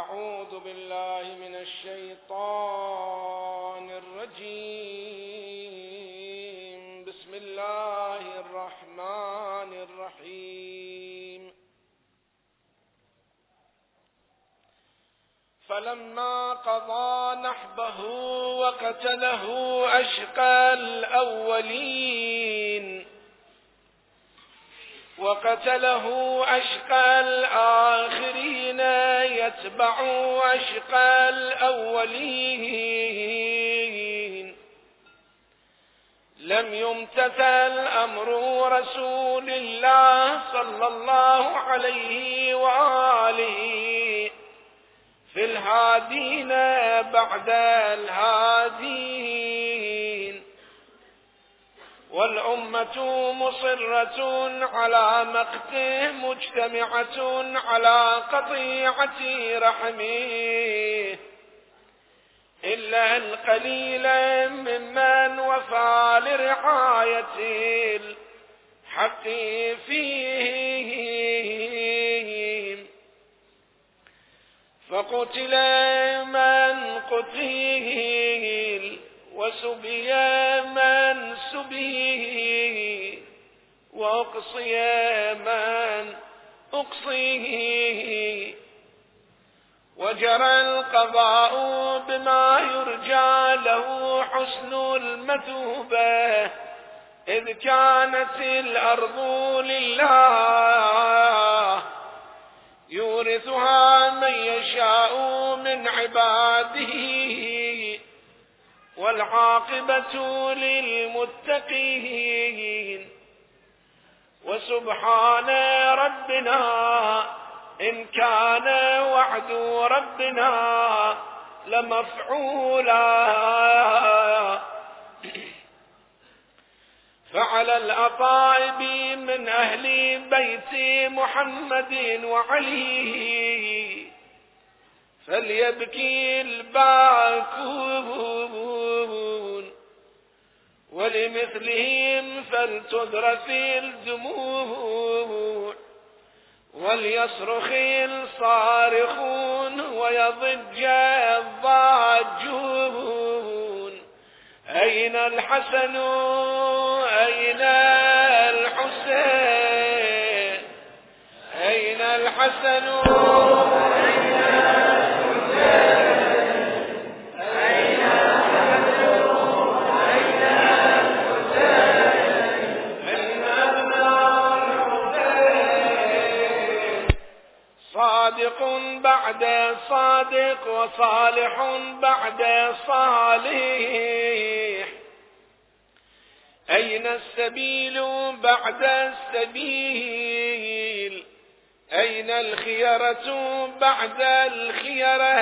أعوذ بالله من الشيطان الرجيم. بسم الله الرحمن الرحيم. فلما قضى نحبه وقتله أشقى الأولين. وقتله أشقى الآخرين يتبع أشقى الأولين. لم يمتثل أمر رسول الله صلى الله عليه وآله. في الهادين بعد الهادين والأمة مصرة على مقته مجتمعة على قطيعة رحمه. إلا القليل ممن وفى لرعاية الحق فيه فقتل من قتل وسبي من سبيه وأقصي من أقصيه وجرى القضاء بما يرجى له حسن المثوبة إذ كانت الأرض لله. يورثها من يشاء من عباده. والعاقبة للمتقين. وسبحان ربنا إن كان وعد ربنا لمفعولا. فعلى الأطائب من أهل بيت محمد وعليه فليبكي الباكون ولمثلهم فلتذرف الدموع وليصرخ الصارخون ويضج الضاجون. أين الحسن؟ أين الحسين؟ أين الحسن؟ أين صادق بعد صادق وصالح بعد صالح. أين السبيل بعد السبيل؟ أين الخيرة بعد الخيرة؟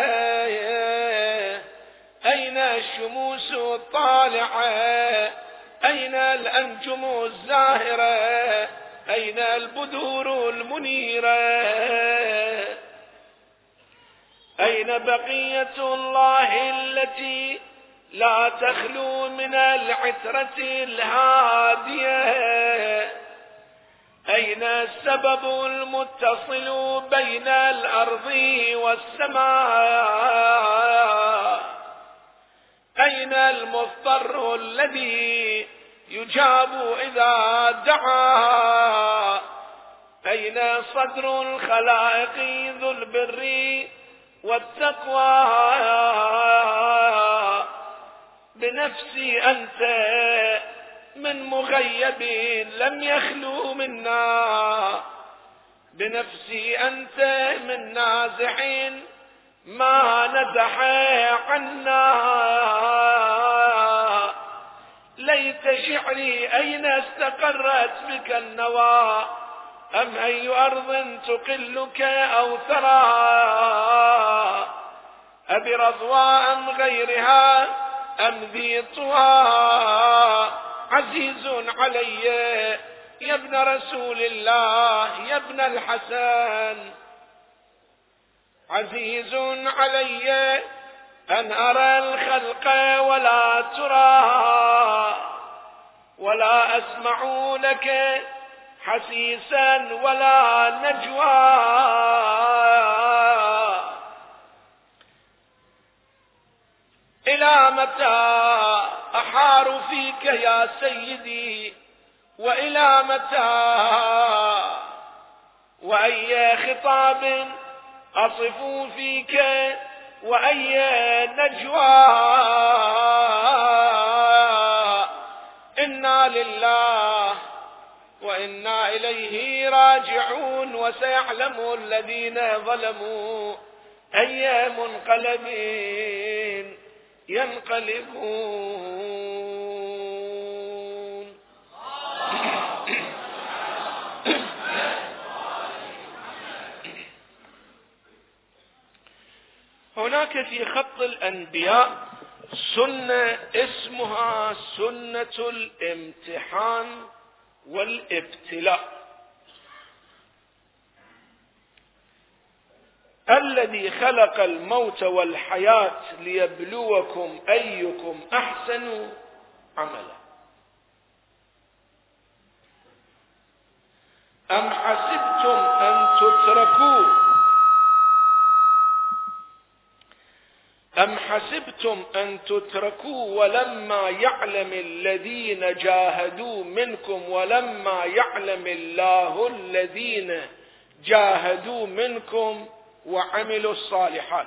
أين الشموس الطالعة؟ أين الأنجم الزاهرة؟ أين البدور المنيرة؟ أين بقية الله التي لا تخلو من العترة الهادية؟ أين السبب المتصل بين الأرض والسماء؟ أين المضطر الذي يجاب إذا دعا؟ أين صدر الخلائق ذو البر والتقوى بنفسي أنت من مغيب لم يخلو منا بنفسي أنت من نازح ما نزح عنا ليت شعري أين استقرت بك النوى أم أي أرض تقلك أو ثرى أبي رضوى أم غيرها أم ذي طوى عزيز علي يا ابن رسول الله يا ابن الحسن. عزيز علي أن أرى الخلق ولا ترى ولا أسمع لك حسيسا ولا نجوى. إلى متى أحار فيك يا سيدي؟ وإلى متى؟ وأي خطاب أصف فيك؟ وأي نجوى؟ إنا لله وإنا إليه راجعون وسيعلم الذين ظلموا أي منقلب ينقلبون. هناك في خط الأنبياء سنة اسمها سنة الامتحان. والابتلاء. الذي خلق الموت والحياة ليبلوكم أيكم أحسن عملا. أم حسبتم أن تتركوا أم حسبتم أن تتركوا ولما يعلم الذين جاهدوا منكم ولما يعلم الله الذين جاهدوا منكم وعملوا الصالحات؟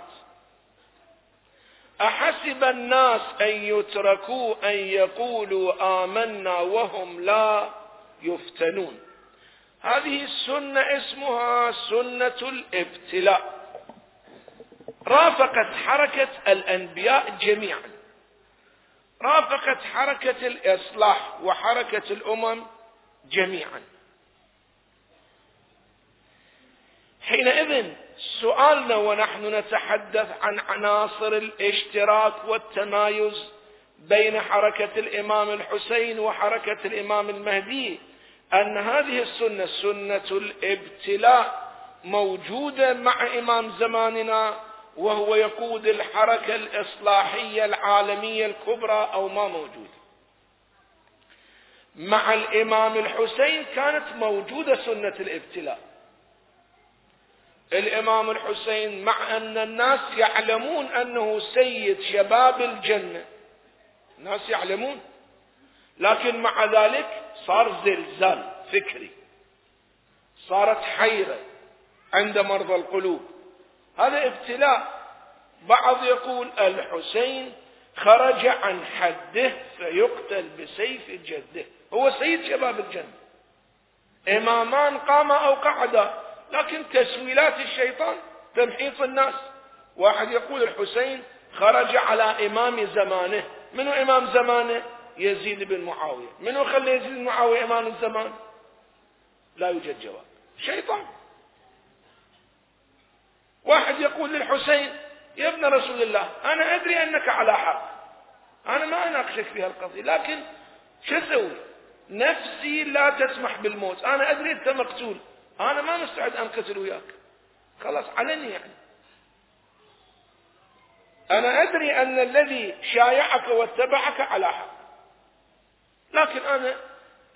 أحسب الناس أن يتركوا أن يقولوا آمنا وهم لا يفتنون. هذه السنة اسمها سنة الابتلاء. رافقت حركة الأنبياء جميعا. رافقت حركة الإصلاح وحركة الأمم جميعا. حينئذ سؤالنا ونحن نتحدث عن عناصر الاشتراك والتمايز بين حركة الإمام الحسين وحركة الإمام المهدي أن هذه السنة سنة الابتلاء موجودة مع إمام زماننا وهو يقود الحركة الإصلاحية العالمية الكبرى أو ما موجود. مع الإمام الحسين كانت موجودة سنة الابتلاء. الإمام الحسين مع أن الناس يعلمون أنه سيد شباب الجنة. الناس يعلمون. لكن مع ذلك صار زلزال فكري. صارت حيرة عند مرضى القلوب. هذا ابتلاء. بعض يقول الحسين خرج عن حده فيقتل بسيف جده. هو سيد شباب الجنة. إمامان قاما أو قعدا لكن تسويلات الشيطان تمحيص الناس. واحد يقول الحسين خرج على إمام زمانه. منو إمام زمانه؟ يزيد بن معاوية. منو خلى يزيد بن معاوية إمام الزمان؟ لا يوجد جواب. شيطان. واحد يقول للحسين يا ابن رسول الله أنا أدري أنك على حق. أنا ما أناقشك في هالقضية لكن شو أسوي؟ نفسي لا تسمح بالموت. أنا أدري أنت مقتول. أنا ما مستعد أنقتل وياك. خلاص علني يعني. أنا أدري أن الذي شايعك واتبعك على حق. لكن أنا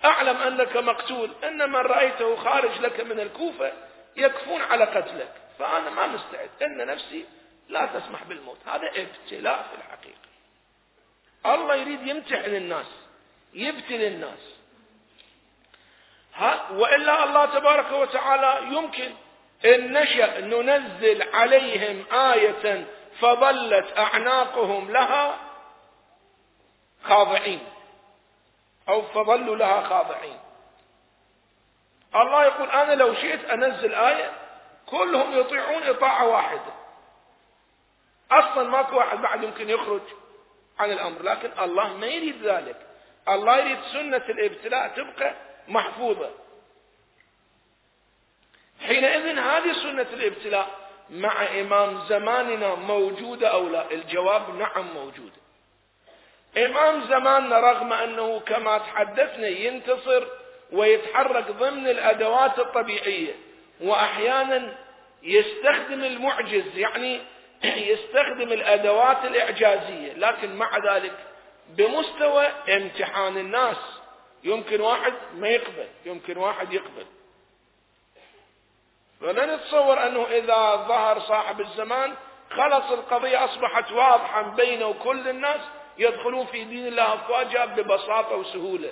أعلم أنك مقتول. أن من رأيته خارج لك من الكوفة يكفون على قتلك. فأنا ما مستعد أن نفسي لا تسمح بالموت. هذا ابتلاء في الحقيقة. الله يريد يمتحن الناس يبتلي الناس. وإلا الله تبارك وتعالى يمكن إن نشأ ننزل عليهم آية فظلت أعناقهم لها خاضعين أو فظلوا لها خاضعين. الله يقول أنا لو شئت أنزل آية كلهم يطيعون إطاعة واحدة. أصلا ماكو واحد بعد يمكن يخرج عن الأمر لكن الله ما يريد ذلك. الله يريد سنة الإبتلاء تبقى محفوظة. حينئذ هذه سنة الإبتلاء مع إمام زماننا موجودة أو لا؟ الجواب نعم موجودة إمام زماننا رغم أنه كما تحدثنا ينتصر ويتحرك ضمن الأدوات الطبيعية وأحيانا يستخدم المعجز يعني يستخدم الأدوات الإعجازية لكن مع ذلك بمستوى امتحان الناس. يمكن واحد ما يقبل يمكن واحد يقبل. فلا نتصور أنه إذا ظهر صاحب الزمان خلص القضية أصبحت واضحة بينه وكل الناس يدخلون في دين الله أفواجا ببساطة وسهولة.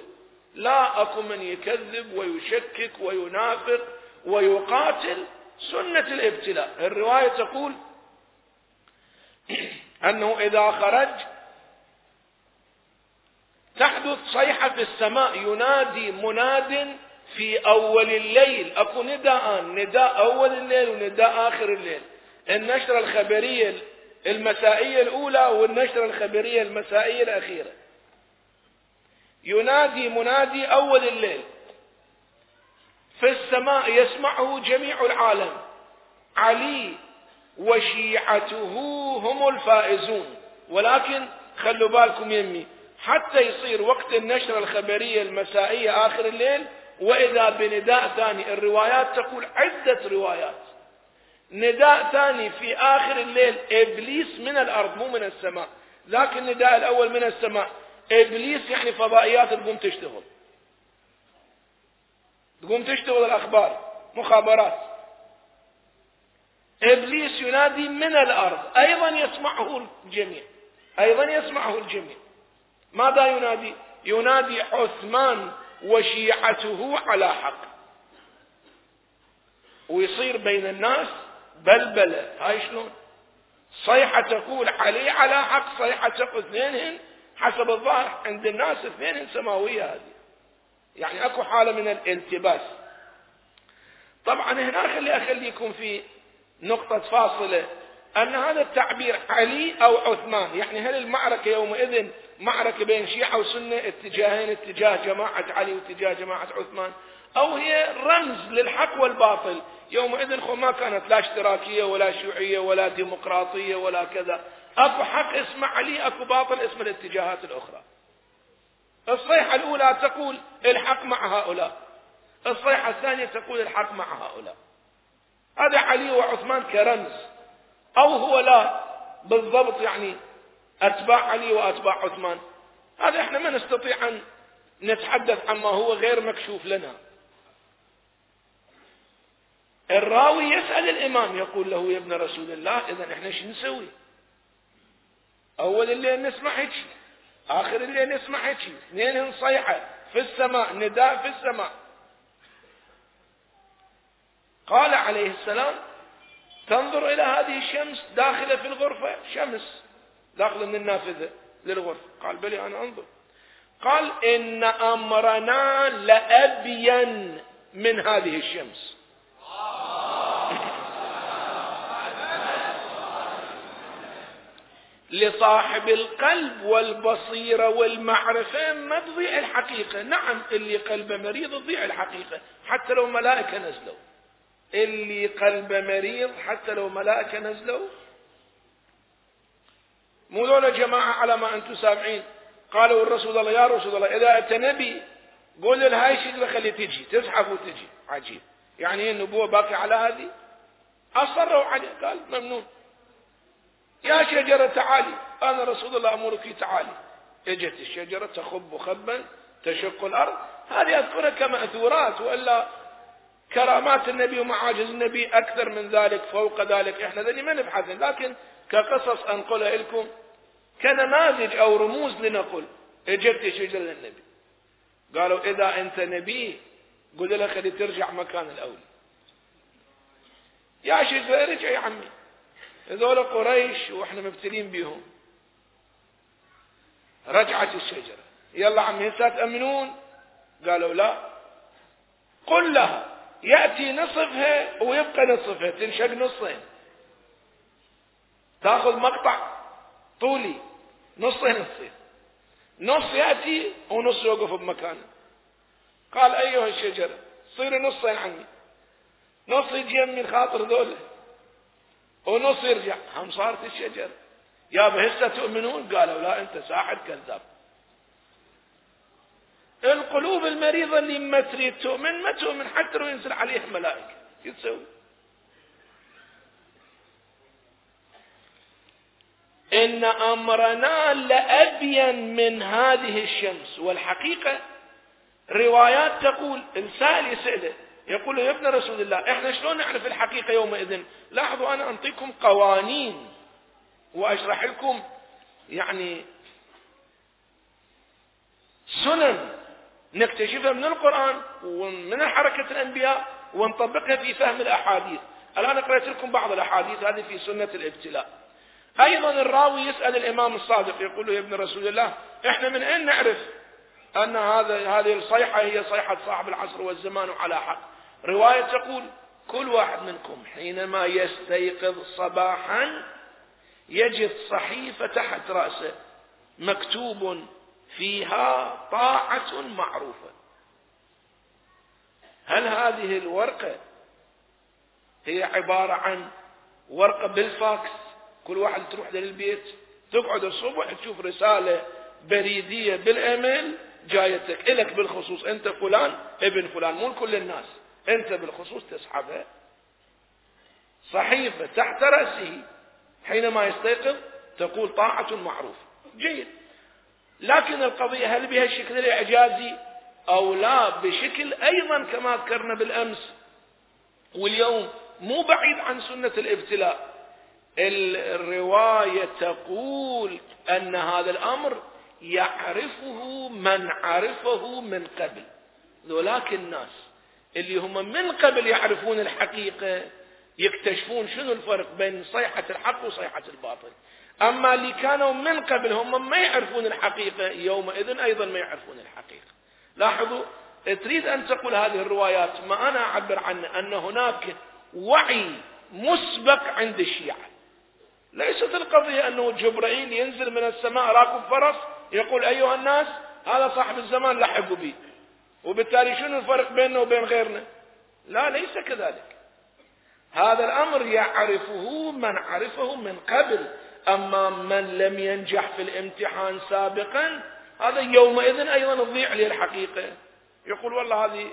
لا أكو من يكذب ويشكك وينافق ويقاتل سنة الابتلاء. الرواية تقول أنه إذا خرج تحدث صيحة في السماء ينادي مناد في أول الليل. أكو نداء نداء أول الليل ونداء آخر الليل. النشرة الخبرية المسائية الأولى والنشرة الخبرية المسائية الأخيرة. ينادي منادي أول الليل. في السماء يسمعه جميع العالم. علي وشيعته هم الفائزون. ولكن خلوا بالكم يمي حتى يصير وقت النشرة الخبرية المسائية آخر الليل وإذا بنداء ثاني الروايات تقول عدة روايات. نداء ثاني في آخر الليل إبليس من الأرض مو من السماء. ذاك النداء الأول من السماء. إبليس يعني فضائيات تقوم تشتغل تقوم تشتغل الأخبار مخابرات إبليس ينادي من الأرض أيضا يسمعه الجميع أيضا يسمعه الجميع ماذا ينادي ينادي عثمان وشيعته على حق ويصير بين الناس بلبلة هاي شلون صيحة تقول علي على حق صيحة تقول اثنينهن حسب الظاهر عند الناس اثنينهن سماوية هذه يعني أكو حالة من الالتباس. طبعا هنا خلي أخليكم في نقطة فاصلة أن هذا التعبير علي أو عثمان. يعني هل المعركة يومئذ معركة بين شيعة وسنة اتجاهين اتجاه جماعة علي واتجاه جماعة عثمان؟ أو هي رمز للحق والباطل؟ يومئذ ما كانت لا اشتراكية ولا شيوعية ولا ديمقراطية ولا كذا. أكو حق اسمه علي أكو باطل اسم الاتجاهات الأخرى. الصيحة الأولى تقول الحق مع هؤلاء. الصيحة الثانية تقول الحق مع هؤلاء. هذا علي وعثمان كرمز. أو هو لا بالضبط يعني أتباع علي وأتباع عثمان. هذا إحنا ما نستطيع أن نتحدث عما هو غير مكشوف لنا. الراوي يسأل الإمام يقول له يا ابن رسول الله إذا إحنا شو نسوي؟ أول الليل نسمع هيك آخر الليل نسمع هيك اثنين صيحة في السماء نداء في السماء. قال عليه السلام تنظر إلى هذه الشمس داخلة في الغرفة شمس داخلة من النافذة للغرفة. قال بلي أنا أنظر. قال إن أمرنا لأبين من هذه الشمس. لصاحب القلب والبصيرة والمعرفة. ما تضيع الحقيقة. نعم اللي قلبه مريض تضيع الحقيقة حتى لو ملائكة نزلوا. اللي قلبه مريض حتى لو ملائكة نزلوا. مو ذولا جماعة على ما أنتم سامعين. قالوا الرسول الله يا رسول الله إذا أنت نبي قول لهاي الشجرة خلي تجي. تزحف وتجي. عجيب. يعني النبوة باقي على هذه؟ أصروا عليه. قال ممنون. يا شجرة تعالي. أنا رسول الله أمرك تعالي. اجت الشجرة تخب خبا تشق الأرض. هذه أذكرها كمأثورات وإلا كرامات النبي ومعاجز النبي أكثر من ذلك فوق ذلك. إحنا ذني ما نبحث. لكن كقصص أنقلها لكم كنماذج أو رموز لنقل. اجت شجرة للنبي قالوا إذا أنت نبي قل له خلي ترجع مكان الأول. يا شجرة ارجع يا عمي. هذول قريش وإحنا مبتلين بهم رجعت الشجرة. يلا عمي هسه تأمنون قالوا لا. قل لها يأتي نصفها ويبقى نصفها تنشق نصين. تأخذ مقطع طولي نصين نصين. نص يأتي ونص يوقف بمكانه. قال أيها الشجرة صير نصين عني. نص يجي من خاطر ذوله. ونص يرجع هم صارت الشجرة يا هسه تؤمنون؟ قالوا لا أنت ساحر كذاب. القلوب المريضة اللي ما تريد تؤمن ما تؤمن حتى لو ينزل عليها ملائكة. شو تسوي؟ إن أمرنا لأبين من هذه الشمس. والحقيقة روايات تقول السائل يسأله يقول يا ابن رسول الله إحنا شلون نعرف الحقيقة يومئذ؟ لاحظوا أنا أنطيكم قوانين وأشرح لكم يعني سنن نكتشفها من القرآن ومن حركة الأنبياء ونطبقها في فهم الأحاديث. الآن قرأت لكم بعض الأحاديث هذه في سنة الابتلاء. أيضا الراوي يسأل الإمام الصادق يقول له يا ابن رسول الله إحنا من أين نعرف أن هذا هذه الصيحة هي صيحة صاحب العصر والزمان على حق؟ رواية تقول كل واحد منكم حينما يستيقظ صباحا يجد صحيفة تحت رأسه مكتوب فيها طاعة معروفة. هل هذه الورقة هي عبارة عن ورقة بالفاكس؟ كل واحد تروح للبيت تقعد الصبح تشوف رسالة بريدية بالإيميل جايتك إلك بالخصوص أنت فلان ابن فلان مو كل الناس. أنت بالخصوص تسحبها. صحيفة تحت رأسه حينما يستيقظ تقول طاعة معروفة. جيد. لكن القضية هل بها الشكل الإعجازي أو لا؟ بشكل أيضا كما ذكرنا بالأمس. واليوم مو بعيد عن سنة الابتلاء. الرواية تقول أن هذا الأمر يعرفه من عرفه من قبل. ذولاك الناس. اللي هم من قبل يعرفون الحقيقة يكتشفون شنو الفرق بين صيحة الحق وصيحة الباطل. أما اللي كانوا من قبل هم ما يعرفون الحقيقة يومئذ أيضا ما يعرفون الحقيقة. لاحظوا تريد أن تقول هذه الروايات ما أنا أعبر عنه أن هناك وعي مسبق عند الشيعة. ليست القضية أنه جبرائيل ينزل من السماء راكب فرس يقول أيها الناس هذا صاحب الزمان لحقوا بي وبالتالي شنو الفرق بيننا وبين غيرنا؟ لا ليس كذلك. هذا الأمر يعرفه من عرفه من قبل. أما من لم ينجح في الامتحان سابقا هذا يومئذ أيضا تضيع له الحقيقة يقول والله هذه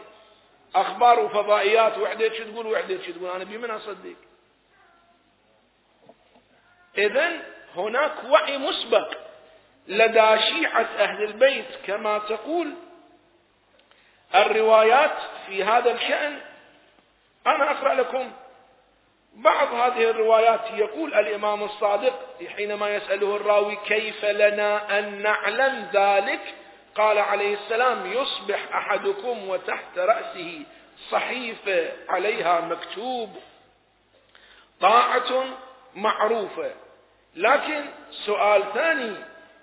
أخبار وفضائيات وحدة تقول وحدة تقول؟ أنا بمن أصدق. إذا هناك وعي مسبق لدى شيعة أهل البيت كما تقول الروايات في هذا الشأن. أنا أقرأ لكم بعض هذه الروايات. يقول الإمام الصادق حينما يسأله الراوي كيف لنا أن نعلم ذلك؟ قال عليه السلام يصبح أحدكم وتحت رأسه صحيفة عليها مكتوب طاعة معروفة. لكن سؤال ثاني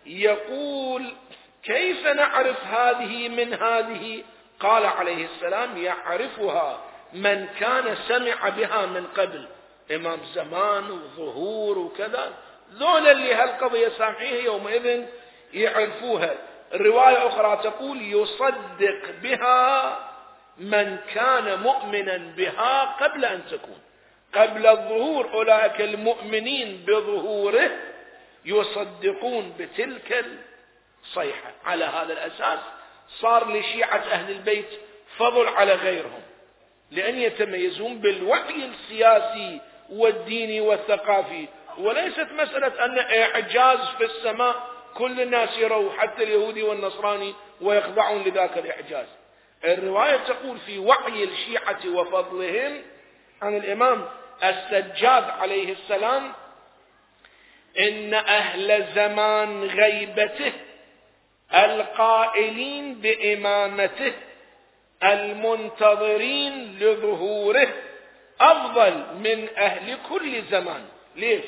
يقول كيف نعرف هذه من هذه قال عليه السلام يعرفها من كان سمع بها من قبل. إمام زمان وظهور وكذا. ذولا اللي هالقضية سامعيها يومئذ يعرفوها. الرواية أخرى تقول يصدق بها من كان مؤمنا بها قبل أن تكون. قبل الظهور أولئك المؤمنين بظهوره يصدقون بتلك الصيحة. على هذا الأساس صار لشيعة أهل البيت فضل على غيرهم لأن يتميزون بالوعي السياسي والديني والثقافي. وليست مسألة أن إعجاز في السماء كل الناس يروا حتى اليهودي والنصراني ويخضعون لذاك الإعجاز. الرواية تقول في وعي الشيعة وفضلهم عن الإمام السجاد عليه السلام إن أهل زمان غيبته القائلين بإمامته المنتظرين لظهوره أفضل من أهل كل زمان. ليش؟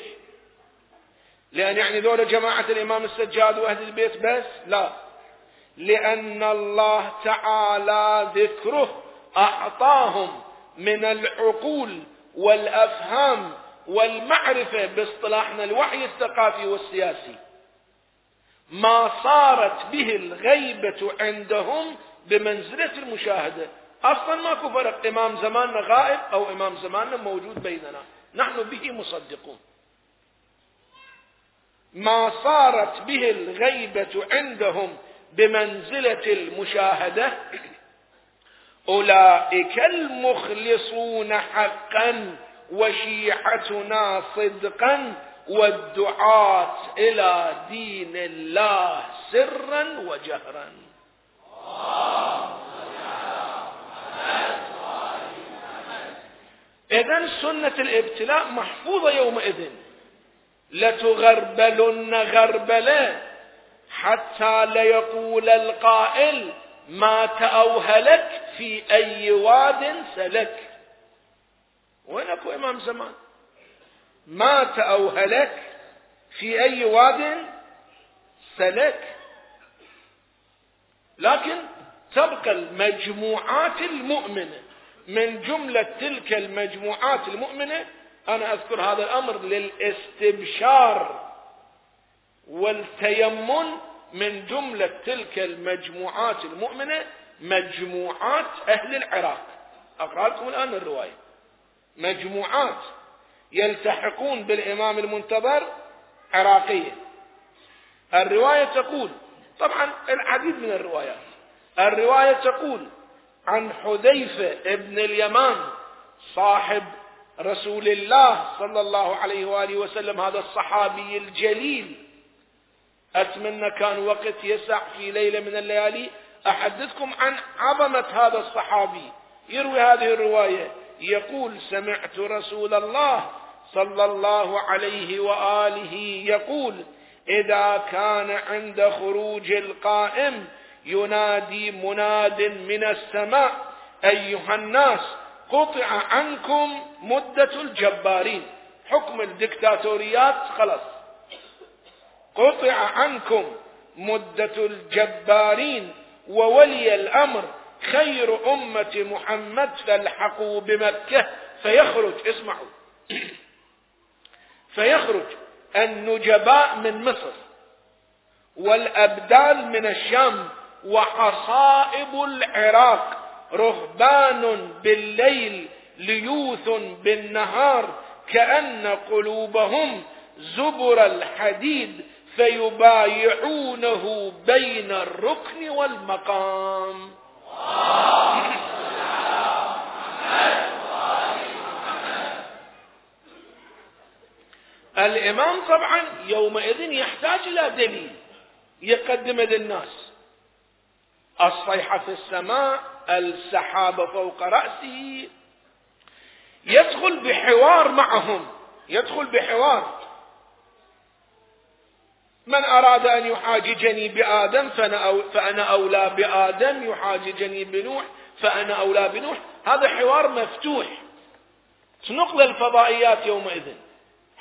لأن يعني ذول جماعة الإمام السجاد وأهل البيت بس؟ لا. لأن الله تعالى ذكره أعطاهم من العقول والأفهام والمعرفة باصطلاحنا الوعي الثقافي والسياسي. ما صارت به الغيبة عندهم بمنزلة المشاهدة. أصلا ماكو فرق إمام زماننا غائب أو إمام زماننا موجود بيننا. نحن به مصدقون. ما صارت به الغيبة عندهم بمنزلة المشاهدة. أولئك المخلصون حقا وشيعتنا صدقا والدعاة إلى دين الله سرا وجهرا. إذا سنة الابتلاء محفوظة يومئذ. لتغربلن غربلة حتى ليقول القائل ما تأوهلك في أي واد سلك. وين أكو إمام زمان؟ ما تأوهلك في أي واد سلك. لكن تبقى المجموعات المؤمنة من جملة تلك المجموعات المؤمنة أنا أذكر هذا الأمر للاستبشار والتيمن من جملة تلك المجموعات المؤمنة مجموعات أهل العراق. أقرأ لكم الآن الرواية. مجموعات. يلتحقون بالإمام المنتظر عراقية الرواية تقول طبعا العديد من الروايات الرواية تقول عن حذيفة ابن اليمان صاحب رسول الله صلى الله عليه وآله وسلم هذا الصحابي الجليل. أتمنى كان وقت يسع في ليلة من الليالي. أحدثكم عن عظمة هذا الصحابي. يروي هذه الرواية يقول سمعت رسول الله صلى الله عليه وآله يقول إذا كان عند خروج القائم ينادي مناد من السماء أيها الناس قطع عنكم مدة الجبارين. حكم الدكتاتوريات خلص قطع عنكم مدة الجبارين وولي الأمر خير أمة محمد فالحقوا بمكة فيخرج. اسمعوا. فيخرج النجباء من مصر والأبدال من الشام وحصائب العراق رهبان بالليل ليوث بالنهار كأن قلوبهم زبر الحديد فيبايعونه بين الركن والمقام. الإمام طبعا يومئذ يحتاج إلى دليل يقدم للناس. الصيحة في السماء السحاب فوق رأسه. يدخل بحوار معهم. يدخل بحوار. من أراد أن يحاججني بآدم فأنا أولى بآدم. يحاججني بنوح فأنا أولى بنوح. هذا حوار مفتوح. سنقل الفضائيات يومئذ.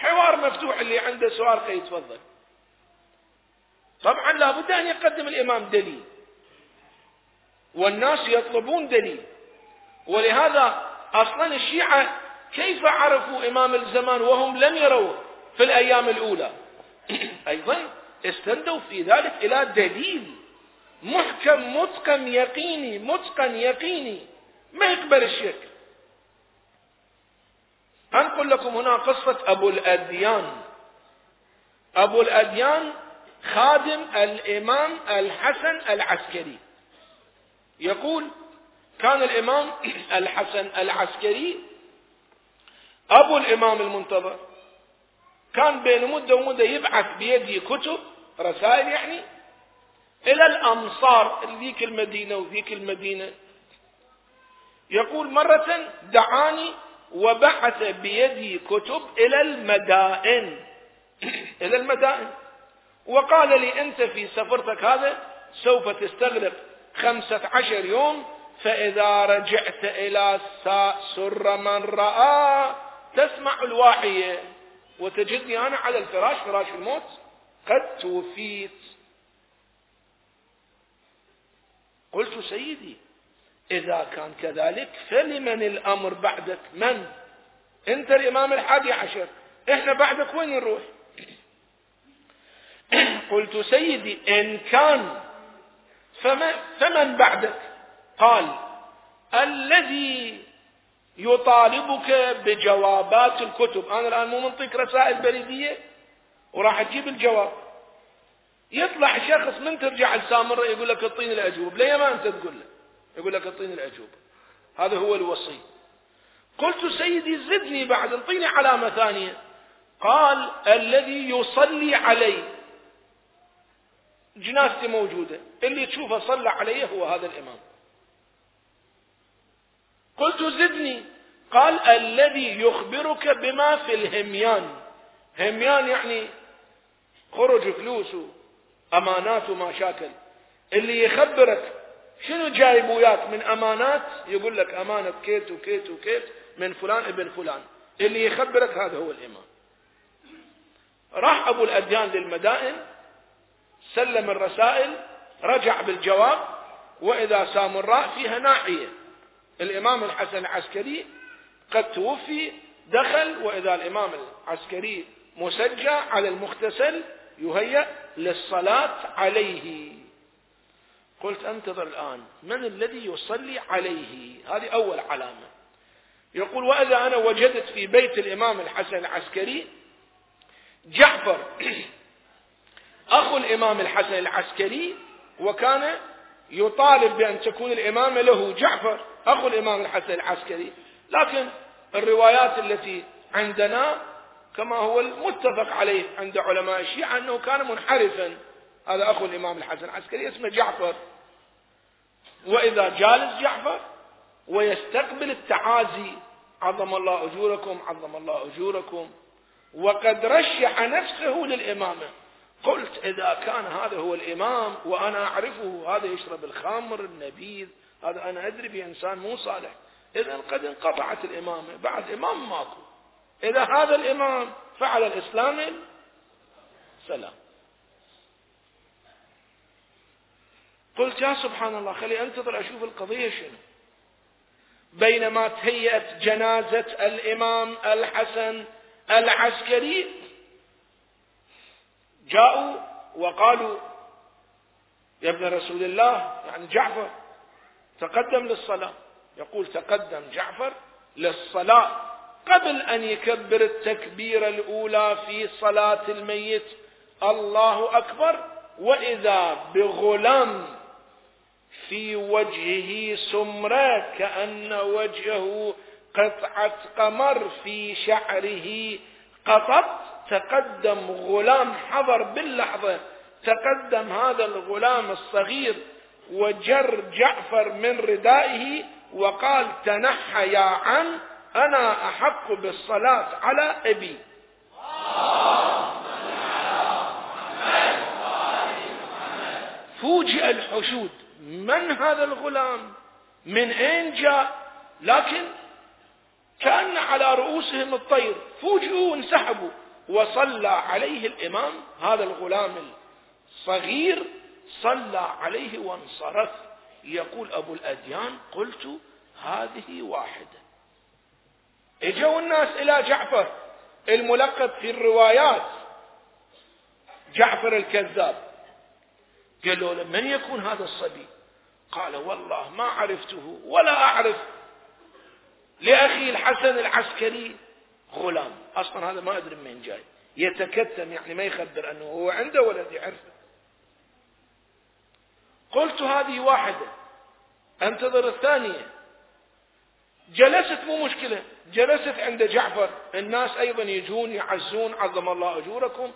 حوار مفتوح اللي عنده سؤال يتفضل طبعا لابد أن يقدم الإمام دليل. والناس يطلبون دليل. ولهذا أصلا الشيعة كيف عرفوا إمام الزمان وهم لم يروا في الأيام الأولى؟ أيضا استندوا في ذلك إلى دليل. محكم متقن يقيني متقن يقيني. ما يقبل الشك أنقل لكم هنا قصة أبو الأديان. أبو الأديان خادم الإمام الحسن العسكري. يقول كان الإمام الحسن العسكري أبو الإمام المنتظر. كان بين مدة ومدة يبعث بيدي كتب رسائل يعني إلى الأمصار ذيك المدينة وذيك المدينة. يقول مرة دعاني وبعث بيدي كتب إلى المدائن. إلى المدائن. وقال لي أنت في سفرتك هذا سوف تستغرق خمسة عشر يوم فإذا رجعت إلى سر من رأى تسمع الواحية وتجدني أنا على الفراش فراش الموت. قد توفيت. قلت سيدي إذا كان كذلك فلمن الأمر بعدك. من؟ أنت الإمام الحادي عشر. إحنا بعدك وين نروح؟ قلت سيدي إن كان فمن بعدك؟ قال الذي يطالبك بجوابات الكتب. أنا الآن مو منطيك رسائل بريدية وراح تجيب الجواب. يطلع شخص من ترجع السامرة يقول لك اعطيني الأجوبة ليه ما أنت تقول له؟ يقول لك اعطيني الأجوبة هذا هو الوصي. قلت سيدي زدني بعد انطيني علامة ثانية. قال الذي يصلي علي. جنازتي موجودة. اللي تشوفه صلى عليه هو هذا الإمام. قلت زدني. قال الذي يخبرك بما في الهميان. هميان يعني خرج فلوس وأمانات ومشاكل اللي يخبرك شنو جايب وياك من أمانات؟ يقول لك أمانة كيت وكيت وكيت من فلان ابن فلان. اللي يخبرك هذا هو الإمام. راح أبو الأديان للمدائن سلم الرسائل رجع بالجواب وإذا سامراء فيها ناحية. الإمام الحسن العسكري قد توفي دخل وإذا الإمام العسكري مسجى على المغتسل يهيأ للصلاة عليه. قلت انتظر الآن من الذي يصلي عليه؟ هذه أول علامة. يقول وإذا أنا وجدت في بيت الإمام الحسن العسكري جعفر أخو الإمام الحسن العسكري وكان يطالب بأن تكون الإمامة له جعفر أخو الإمام الحسن العسكري. لكن الروايات التي عندنا كما هو المتفق عليه عند علماء الشيعة أنه كان منحرفا. هذا أخو الإمام الحسن العسكري اسمه جعفر. وإذا جالس جعفر ويستقبل التعازي عظم الله أجوركم عظم الله أجوركم. وقد رشح نفسه للإمامة. قلت إذا كان هذا هو الإمام وأنا أعرفه هذا يشرب الخمر النبيذ هذا أنا أدري بإنسان مو صالح. إذا قد انقطعت الإمامة. بعد إمام ماكو. إذا هذا الإمام فعل الإسلام سلام. قلت يا سبحان الله خلي انتظر أشوف القضية شنو. بينما تهيأت جنازة الإمام الحسن العسكري جاءوا وقالوا يا ابن رسول الله يعني جعفر تقدم للصلاة. يقول تقدم جعفر للصلاة قبل أن يكبر التكبيرة الأولى في صلاة الميت. الله أكبر وإذا بغلام في وجهه سمرة كأن وجهه قطعة قمر في شعره قطط. تقدم غلام حضر باللحظة. تقدم هذا الغلام الصغير وجر جعفر من ردائه وقال تنحى يا عم أنا أحق بالصلاة على أبي. فوجئ الحشود. من هذا الغلام؟ من أين جاء؟ لكن كأن على رؤوسهم الطير. فوجئوا وانسحبوا وصلى عليه الإمام هذا الغلام الصغير صلى عليه وانصرف. يقول أبو الأديان قلت هذه واحدة. إجوا الناس إلى جعفر الملقب في الروايات. جعفر الكذاب. قالوا له من يكون هذا الصبي؟ قال والله ما عرفته ولا أعرف. لأخي الحسن العسكري غلام. أصلا هذا ما أدري من جاي. يتكتم يعني ما يخبر أنه هو عنده ولد يعرفه. قلت هذه واحدة. أنتظر الثانية. جلست مو مشكلة. جلست عند جعفر. الناس أيضا يجون يعزون عظم الله أجوركم.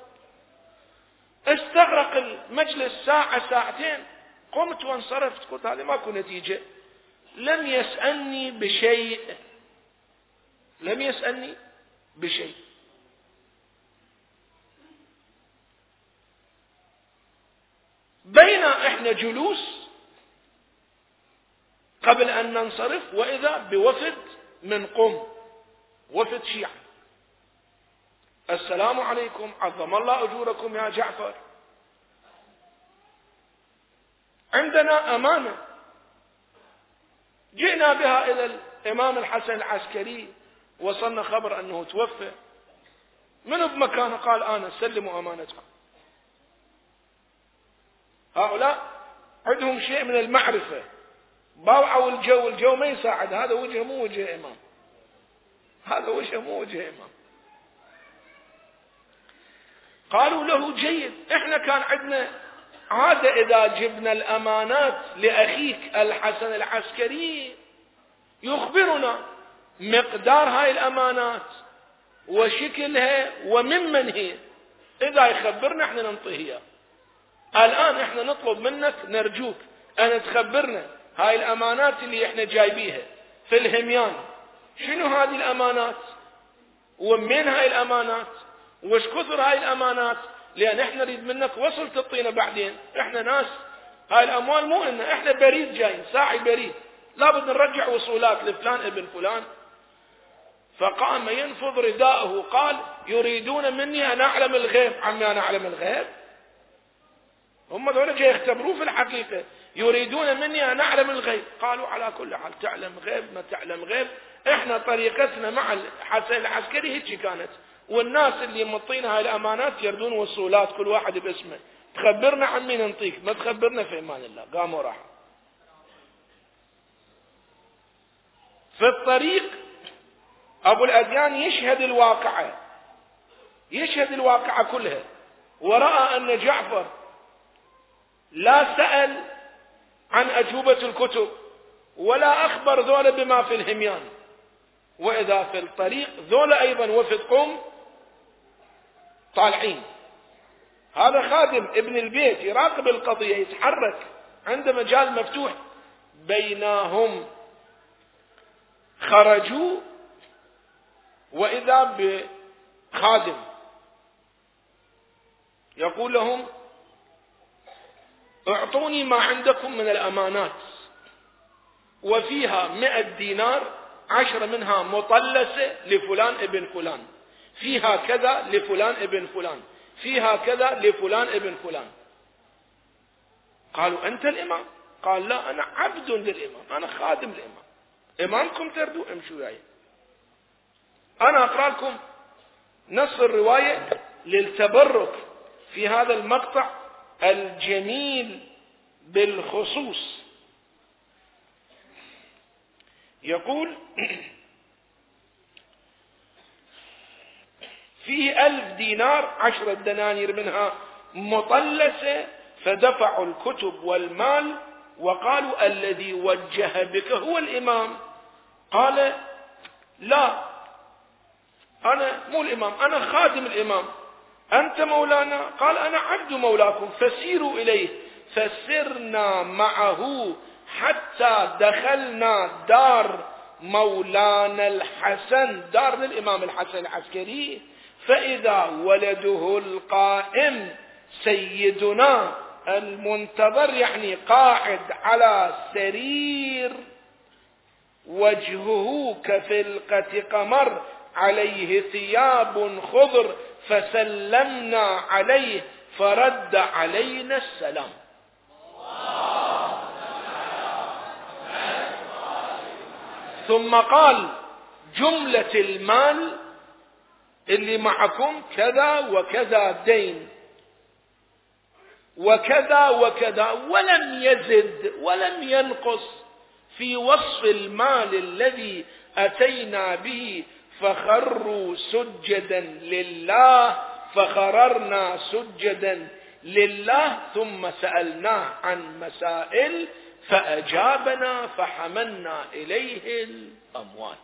استغرق المجلس ساعة ساعتين. قمت وانصرفت. قلت هذه ماكو نتيجة. لم يسألني بشيء. لم يسألني بشيء. بين إحنا جلوس قبل أن ننصرف وإذا بوفد من قم وفد شيعة. السلام عليكم عظم الله أجوركم يا جعفر. عندنا أمانة. جئنا بها إلى الإمام الحسن العسكري وصلنا خبر أنه توفى. من بمكانه قال أنا سلموا أمانتكم. هؤلاء عندهم شيء من المعرفة. باوعوا الجو الجو ما يساعد. هذا وجه مو وجه إمام. هذا وجه مو وجه إمام. قالوا له جيد إحنا كان عندنا عادة إذا جبنا الأمانات لأخيك الحسن العسكري يخبرنا مقدار هاي الأمانات وشكلها وممن هي. إذا يخبرنا إحنا ننطيها الآن إحنا نطلب منك نرجوك أن تخبرنا هاي الأمانات اللي إحنا جايبيها في الهميان شنو هذه الأمانات؟ ومن هاي الأمانات؟ وش كثر هاي الأمانات؟ لأن إحنا نريد منك وصل تعطينا بعدين. إحنا ناس. هاي الأموال مو لنا إحنا بريد جايين ساعي بريد. لابد نرجع وصولات لفلان ابن فلان. فقام ينفض رداءه قال يريدون مني أن أعلم الغيب. عمي أنا أعلم الغيب. هم ذولا جاي يختبروه في الحقيقة. يريدون مني أن أعلم الغيب. قالوا على كل حال تعلم غيب ما تعلم غيب. إحنا طريقتنا مع الحسن العسكري هيك كانت. والناس اللي مطينا هاي الأمانات يردون وصولات كل واحد باسمه. تخبرنا عن مين نعطيك ما تخبرنا في أمان الله. قاموا راحوا في الطريق أبو الأديان يشهد الواقعة. يشهد الواقعة كلها. ورأى أن جعفر لا سأل عن أجوبة الكتب ولا أخبر ذولا بما في الهميان. وإذا في الطريق ذولا أيضا وفد قوم طالعين. هذا خادم ابن البيت يراقب القضية يتحرك عنده مجال مفتوح. بينهم خرجوا وإذا بخادم. يقول لهم أعطوني ما عندكم من الأمانات وفيها مئة دينار عشرة منها مطلسة لفلان ابن فلان. فيها كذا لفلان ابن فلان فيها كذا لفلان ابن فلان. قالوا أنت الإمام؟ قال لا أنا عبد للإمام أنا خادم الإمام. إمامكم تردوا امشوا وياي أنا أقرأ لكم نص الرواية للتبرك في هذا المقطع الجميل بالخصوص. يقول فيه ألف دينار عشرة دنانير منها مطلسة فدفعوا الكتب والمال وقالوا الذي وجه بك هو الإمام. قال لا أنا مو الإمام أنا خادم الإمام. أنت مولانا؟ قال أنا عبد مولاكم فسيروا إليه. فسرنا معه حتى دخلنا دار مولانا الحسن دار للإمام الحسن العسكري. فإذا ولده القائم سيدنا المنتظر يعني قاعد على سرير وجهه كفلقة قمر عليه ثياب خضر فسلمنا عليه فرد علينا السلام. ثم قال جملة المال اللي معكم كذا وكذا دين. وكذا وكذا ولم يزد ولم ينقص في وصف المال الذي أتينا به فخروا سجدا لله فخررنا سجدا لله ثم سألناه عن مسائل فأجابنا فحملنا إليه الأموال.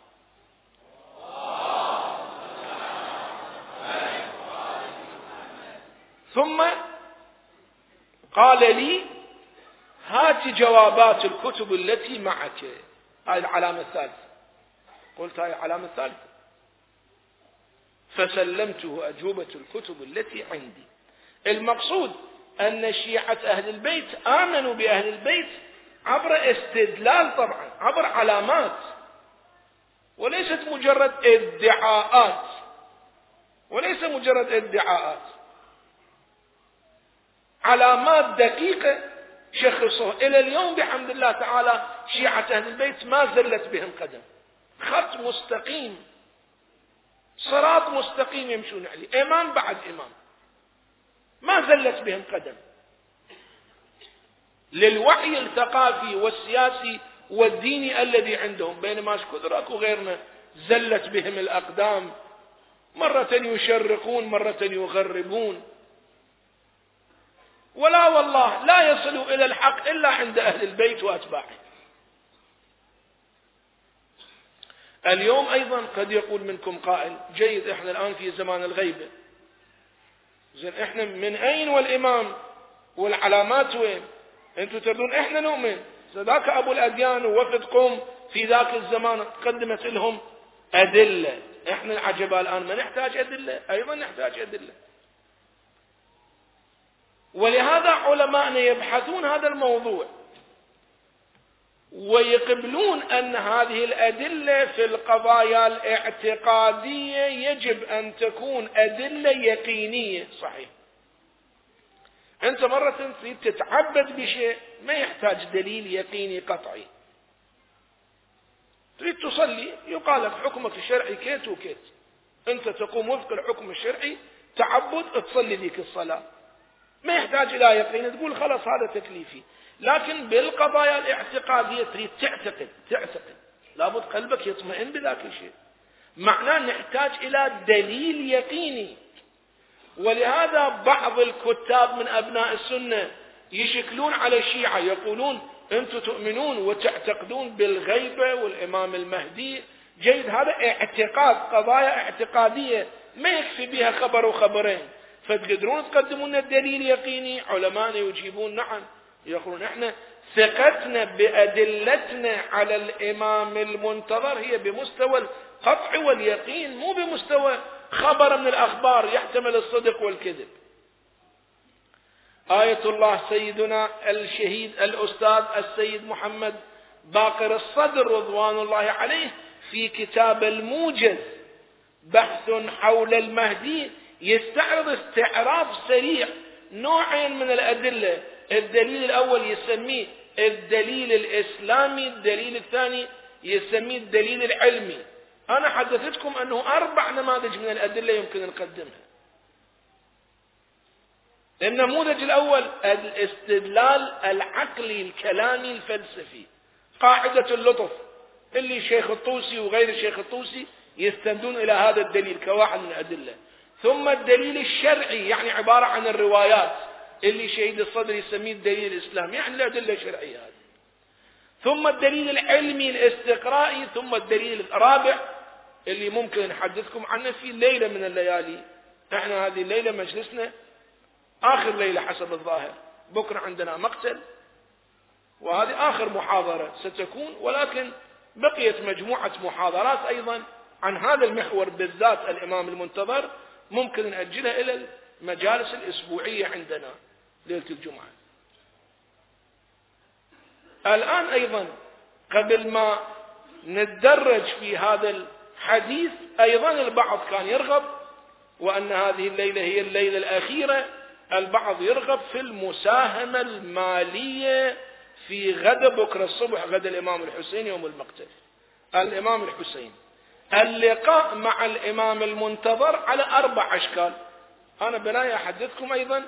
ثم قال لي هات جوابات الكتب التي معك. هذه العلامة الثالثة. قلت هذه العلامة الثالثة. فسلمته أجوبة الكتب التي عندي. المقصود أن شيعة أهل البيت آمنوا بأهل البيت عبر استدلال طبعا عبر علامات. وليست مجرد ادعاءات. وليس مجرد ادعاءات. علامات دقيقة شخصوها إلى اليوم بحمد الله تعالى شيعة أهل البيت ما زلت بهم قدم. خط مستقيم. صراط مستقيم يمشون عليه. إمام بعد إمام ما زلت بهم قدم. للوعي الثقافي والسياسي والديني الذي عندهم بينما كثر اكو غيرنا زلت بهم الأقدام. مرة يشرقون مرة يغربون. ولا والله لا يصلوا إلى الحق إلا عند أهل البيت وأتباعه. اليوم أيضا قد يقول منكم قائل جيد إحنا الآن في زمان الغيبة زين إحنا من أين والإمام؟ والعلامات وين؟ أنتم تردون إحنا نؤمن. ذاك أبو الأديان ووفد قوم في ذاك الزمان قدمت لهم أدلة. إحنا العجبة الآن ما نحتاج أدلة؟ أيضا نحتاج أدلة. ولهذا علماءنا يبحثون هذا الموضوع ويقبلون أن هذه الأدلة في القضايا الاعتقادية يجب أن تكون أدلة يقينية. صحيح. أنت مرة تريد تتعبد بشيء ما يحتاج دليل يقيني قطعي. تريد تصلي يقال لك حكمك الشرعي كيت وكيت. أنت تقوم وفق الحكم الشرعي تعبد تصلي ذيك الصلاة. ما يحتاج إلى يقين. تقول خلاص هذا تكليفي. لكن بالقضايا الاعتقادية تريد تعتقد تعتقد. لابد قلبك يطمئن بذاك الشيء. معناه نحتاج إلى دليل يقيني. ولهذا بعض الكتاب من أبناء السنة يشكلون على الشيعة يقولون أنتم تؤمنون وتعتقدون بالغيبة والإمام المهدي. جيد هذا اعتقاد قضايا اعتقادية ما يكفي بها خبر وخبرين. فتقدرون تقدمون لنا دليل يقيني علماء يجيبون نعم يقولون إحنا ثقتنا بأدلتنا على الإمام المنتظر هي بمستوى القطع واليقين مو بمستوى خبر من الأخبار يحتمل الصدق والكذب. آية الله سيدنا الشهيد الأستاذ السيد محمد باقر الصدر رضوان الله عليه في كتاب الموجز بحث حول المهدي يستعرض استعراض سريع نوعين من الأدلة. الدليل الأول يسميه الدليل الإسلامي الدليل الثاني يسميه الدليل العلمي. أنا حدثتكم أنه أربع نماذج من الأدلة يمكن نقدمها. النموذج الأول الاستدلال العقلي الكلامي الفلسفي. قاعدة اللطف اللي شيخ الطوسي وغير الشيخ الطوسي يستندون إلى هذا الدليل كواحد من الأدلة. ثم الدليل الشرعي يعني عبارة عن الروايات اللي شهيد الصدر يسميه الدليل الإسلامي يعني الأدلة الشرعية هذه. ثم الدليل العلمي الاستقرائي ثم الدليل الرابع اللي ممكن نحدثكم عنه في ليلة من الليالي. إحنا هذه الليلة مجلسنا آخر ليلة حسب الظاهر. بكرة عندنا مقتل وهذه آخر محاضرة ستكون ولكن بقيت مجموعة محاضرات أيضا عن هذا المحور بالذات الإمام المنتظر ممكن نأجلها إلى المجالس الأسبوعية عندنا ليلة الجمعة. الآن أيضا قبل ما نتدرج في هذا الحديث أيضا البعض كان يرغب وأن هذه الليلة هي الليلة الأخيرة البعض يرغب في المساهمة المالية في غدا بكرة الصبح غدا الإمام الحسين يوم المقتل. الإمام الحسين. اللقاء مع الإمام المنتظر على أربع أشكال. أنا بناي أحدثكم أيضا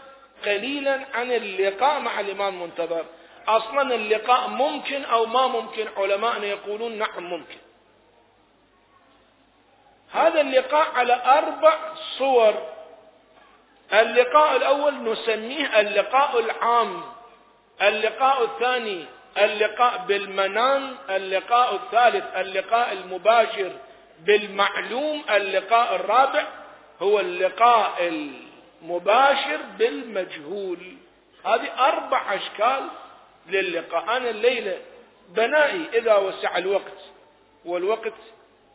قليلا عن اللقاء مع الإمام المنتظر. أصلا اللقاء ممكن أو ما ممكن علماءنا يقولون نعم ممكن. هذا اللقاء على أربع صور. اللقاء الأول نسميه اللقاء العام اللقاء الثاني اللقاء بالمنام اللقاء الثالث اللقاء المباشر. بالمعلوم اللقاء الرابع هو اللقاء المباشر بالمجهول. هذه أربع أشكال للقاء. أنا الليلة بنائي إذا وسع الوقت والوقت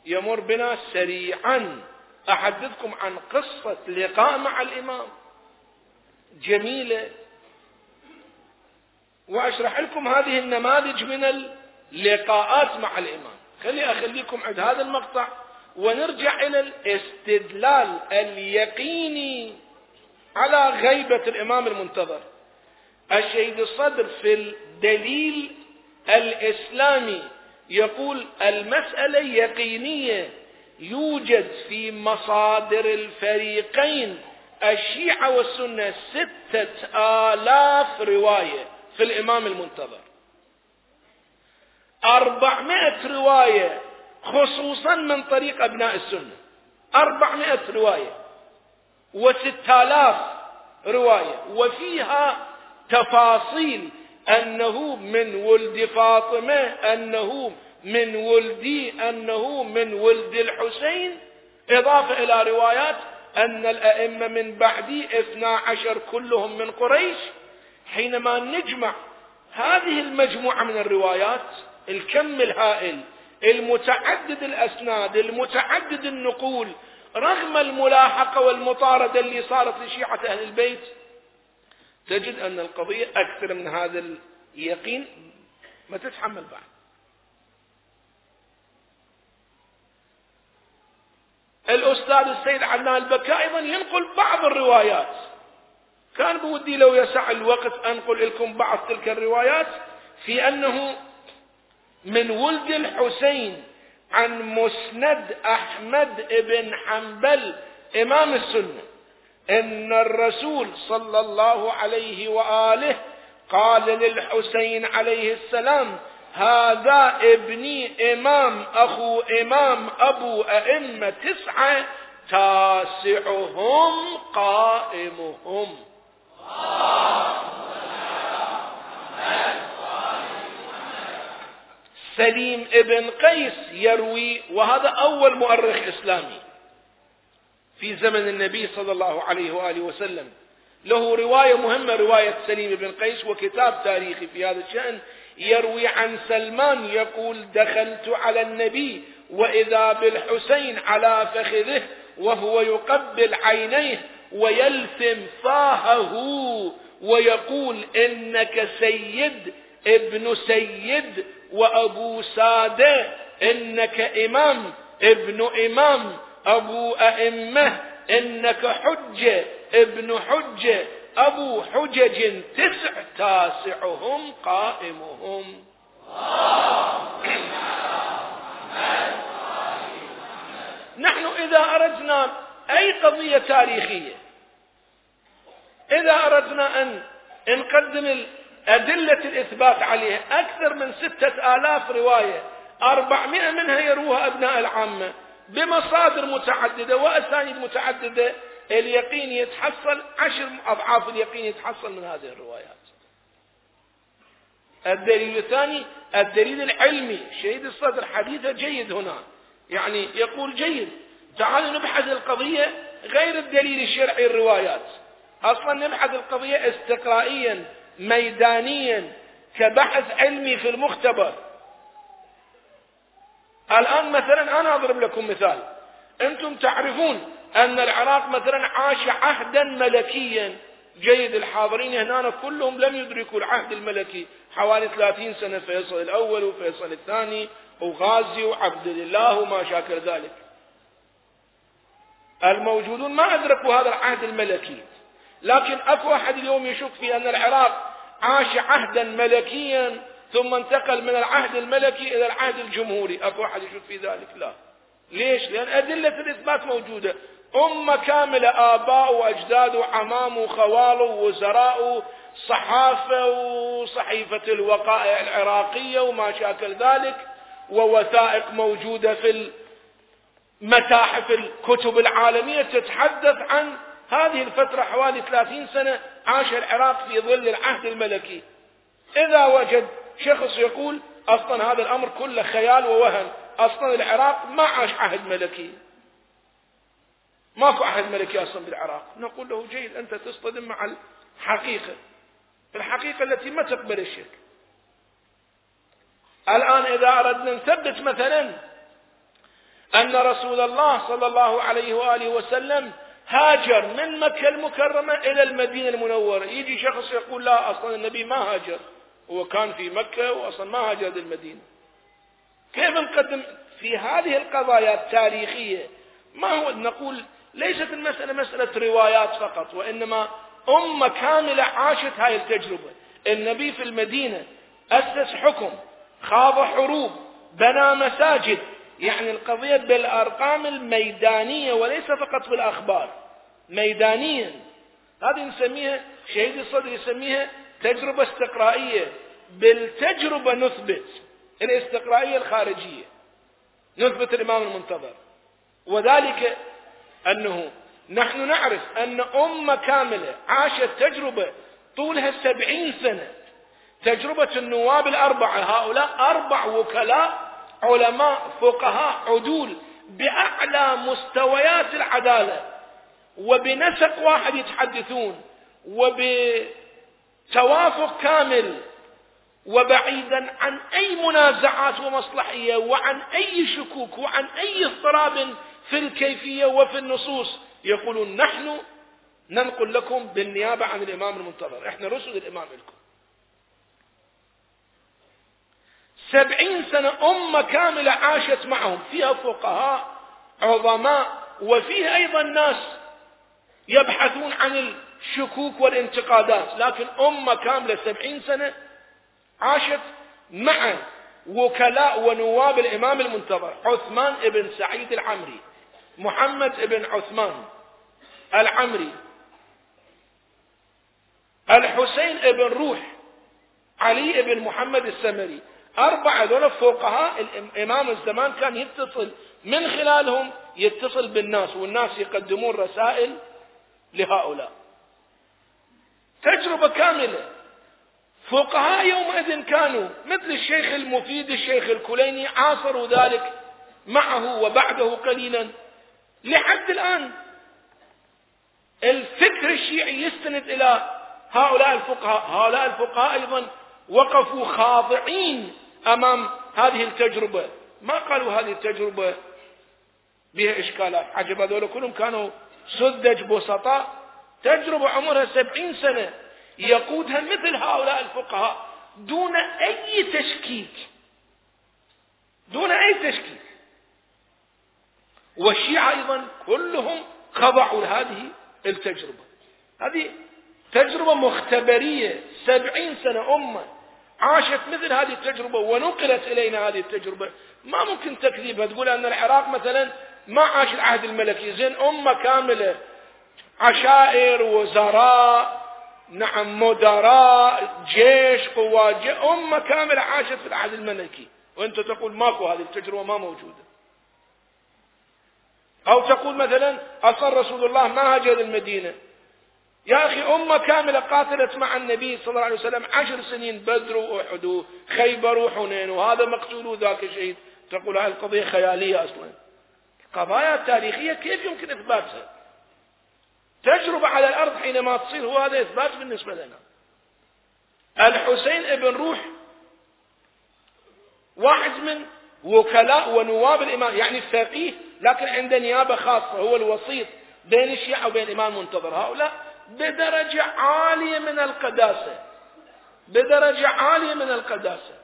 يمر بنا سريعا. أحدثكم عن قصة لقاء مع الإمام. جميلة. وأشرح لكم هذه النماذج من اللقاءات مع الإمام. خلي أخليكم عند هذا المقطع ونرجع إلى الاستدلال اليقيني على غيبة الإمام المنتظر. الشهيد الصدر في الدليل الإسلامي يقول المسألة يقينية يوجد في مصادر الفريقين الشيعة والسنة ستة آلاف رواية في الإمام المنتظر. أربعمائة رواية خصوصا من طريق أبناء السنة. أربعمائة رواية وستة آلاف رواية وفيها تفاصيل أنه من ولد فاطمة أنه من ولدي أنه من ولد الحسين. إضافة إلى روايات أن الأئمة من بعدي اثنا عشر كلهم من قريش. حينما نجمع هذه المجموعة من الروايات الكم الهائل المتعدد الأسناد المتعدد النقول رغم الملاحقة والمطاردة اللي صارت لشيعة أهل البيت تجد أن القضية أكثر من هذا اليقين ما تتحمل بعد. الأستاذ السيد عدنان البكاء أيضا ينقل بعض الروايات. كان بودي لو يسع الوقت أنقل لكم بعض تلك الروايات في أنه من ولد الحسين عن مسند أحمد بن حنبل إمام السنة. إن الرسول صلى الله عليه وآله قال للحسين عليه السلام هذا ابني إمام أخو إمام أبو أئمة تسعة تاسعهم قائمهم. سليم ابن قيس يروي وهذا أول مؤرخ إسلامي. في زمن النبي صلى الله عليه وآله وسلم. له رواية مهمة رواية سليم بن قيس وكتاب تاريخي في هذا الشأن. يروي عن سلمان يقول دخلت على النبي وإذا بالحسين على فخذه وهو يقبل عينيه ويلثم فاهه ويقول إنك سيد ابن سيد وأبو سادة إنك إمام ابن إمام أبو أئمة إنك حجة ابن حجة أبو حجج تسع تاسعهم قائمهم. نحن إذا أردنا أي قضية تاريخية؟ إذا أردنا أن نقدم أدلة الإثبات عليها أكثر من ستة آلاف رواية أربعمائة منها يروها أبناء العامة بمصادر متعددة وأسانيد متعددة اليقين يتحصل عشر أضعاف اليقين يتحصل من هذه الروايات. الدليل الثاني الدليل العلمي شهيد الصدر حديثه جيد هنا. يعني يقول جيد تعالوا نبحث القضية غير الدليل الشرعي الروايات. أصلا نبحث القضية استقرائيا. ميدانيا كبحث علمي في المختبر. الآن مثلا أنا أضرب لكم مثال. أنتم تعرفون أن العراق مثلا عاش عهدا ملكيا. جيد الحاضرين هنا كلهم لم يدركوا العهد الملكي. حوالي 30 سنة فيصل الأول وفيصل الثاني وغازي وعبد الله وما شاكر ذلك. الموجودون ما أدركوا هذا العهد الملكي. لكن أكو أحد اليوم يشك في أن العراق عاش عهدا ملكيا ثم انتقل من العهد الملكي إلى العهد الجمهوري. أكو أحد يشك في ذلك؟ لا. ليش؟ لأن أدلة الإثبات موجودة. أمة كاملة آباء وأجداد وعمام وخوال ووزراء صحافة وصحيفة الوقائع العراقية وما شاكل ذلك ووثائق موجودة في المتاحف الكتب العالمية تتحدث عن هذه الفترة حوالي ثلاثين سنة عاش العراق في ظل العهد الملكي. إذا وجد شخص يقول أصلا هذا الأمر كله خيال ووهم أصلا العراق ما عاش عهد ملكي. ماكو عهد ملكي أصلا بالعراق. نقول له جيد أنت تصطدم مع الحقيقة. الحقيقة التي ما تقبل الشك الآن إذا أردنا نثبت مثلا أن رسول الله صلى الله عليه وآله وسلم هاجر من مكة المكرمة إلى المدينة المنورة. يجي شخص يقول لا أصلا النبي ما هاجر. هو كان في مكة وأصلا ما هاجر للمدينة كيف نقدم في هذه القضايا التاريخية؟ ما هو نقول ليست المسألة مسألة روايات فقط وإنما أمة كاملة عاشت هاي التجربة. النبي في المدينة أسس حكم خاض حروب بنى مساجد يعني القضية بالأرقام الميدانية وليس فقط بالأخبار ميدانيا. هذه نسميها شهيد الصدر يسميها تجربة استقرائية. بالتجربة نثبت الاستقرائية الخارجية نثبت الإمام المنتظر. وذلك أنه نحن نعرف أن أمة كاملة عاشت تجربة طولها سبعين سنة. تجربة النواب الأربعة هؤلاء أربع وكلاء علماء فقهاء عدول بأعلى مستويات العدالة. وبنسق واحد يتحدثون وبتوافق كامل وبعيدا عن أي منازعات ومصلحية وعن أي شكوك وعن أي اضطراب في الكيفية وفي النصوص. يقولون نحن ننقل لكم بالنيابة عن الإمام المنتظر. إحنا رسل الإمام لكم. سبعين سنة أمة كاملة عاشت معهم فيها فقهاء عظماء وفيها أيضا ناس يبحثون عن الشكوك والانتقادات. لكن أمة كاملة سبعين سنة عاشت مع وكلاء ونواب الإمام المنتظر عثمان بن سعيد العمري محمد بن عثمان العمري الحسين بن روح علي بن محمد السمري. أربعة ذولا فقهاء الإمام الزمان كان يتصل من خلالهم يتصل بالناس والناس يقدمون رسائل لهؤلاء. تجربة كاملة. فقهاء يومئذ كانوا مثل الشيخ المفيد الشيخ الكليني عاصروا ذلك معه وبعده قليلا. لحد الآن الفكر الشيعي يستند إلى هؤلاء الفقهاء. هؤلاء الفقهاء أيضا وقفوا خاضعين أمام هذه التجربة. ما قالوا هذه التجربة بها إشكالات. عجب هذول كلهم كانوا سذج بسطاء تجربة عمرها سبعين سنة يقودها مثل هؤلاء الفقهاء دون أي تشكيك. دون أي تشكيك. والشيعة أيضا كلهم خضعوا لهذه التجربة. هذه تجربة مختبرية. سبعين سنة أمة. عاشت مثل هذه التجربة ونقلت إلينا هذه التجربة. ما ممكن تكذيبها. تقول أن العراق مثلا ما عاش العهد الملكي. زين أمة كاملة. عشائر وزراء نعم مدراء جيش قوات أمة كاملة عاشت في العهد الملكي. وأنت تقول ماكو هذه التجربة ما موجودة. أو تقول مثلا أصر رسول الله ما هاجر المدينة. يا أخي أمة كاملة قاتلت مع النبي صلى الله عليه وسلم عشر سنين بدر وأحد وخيبر وحنين وهذا مقتول وذاك شهيد. تقول هذه القضية خيالية أصلا. قضايا تاريخية كيف يمكن إثباتها؟ تجربة على الأرض حينما تصير هو هذا إثبات بالنسبة لنا. الحسين ابن روح واحد من وكلاء ونواب الإمام يعني فقيه لكن عنده نيابة خاصة هو الوسيط بين الشيعة وبين الإمام المنتظر. هؤلاء بدرجة عالية من القداسة. بدرجة عالية من القداسة.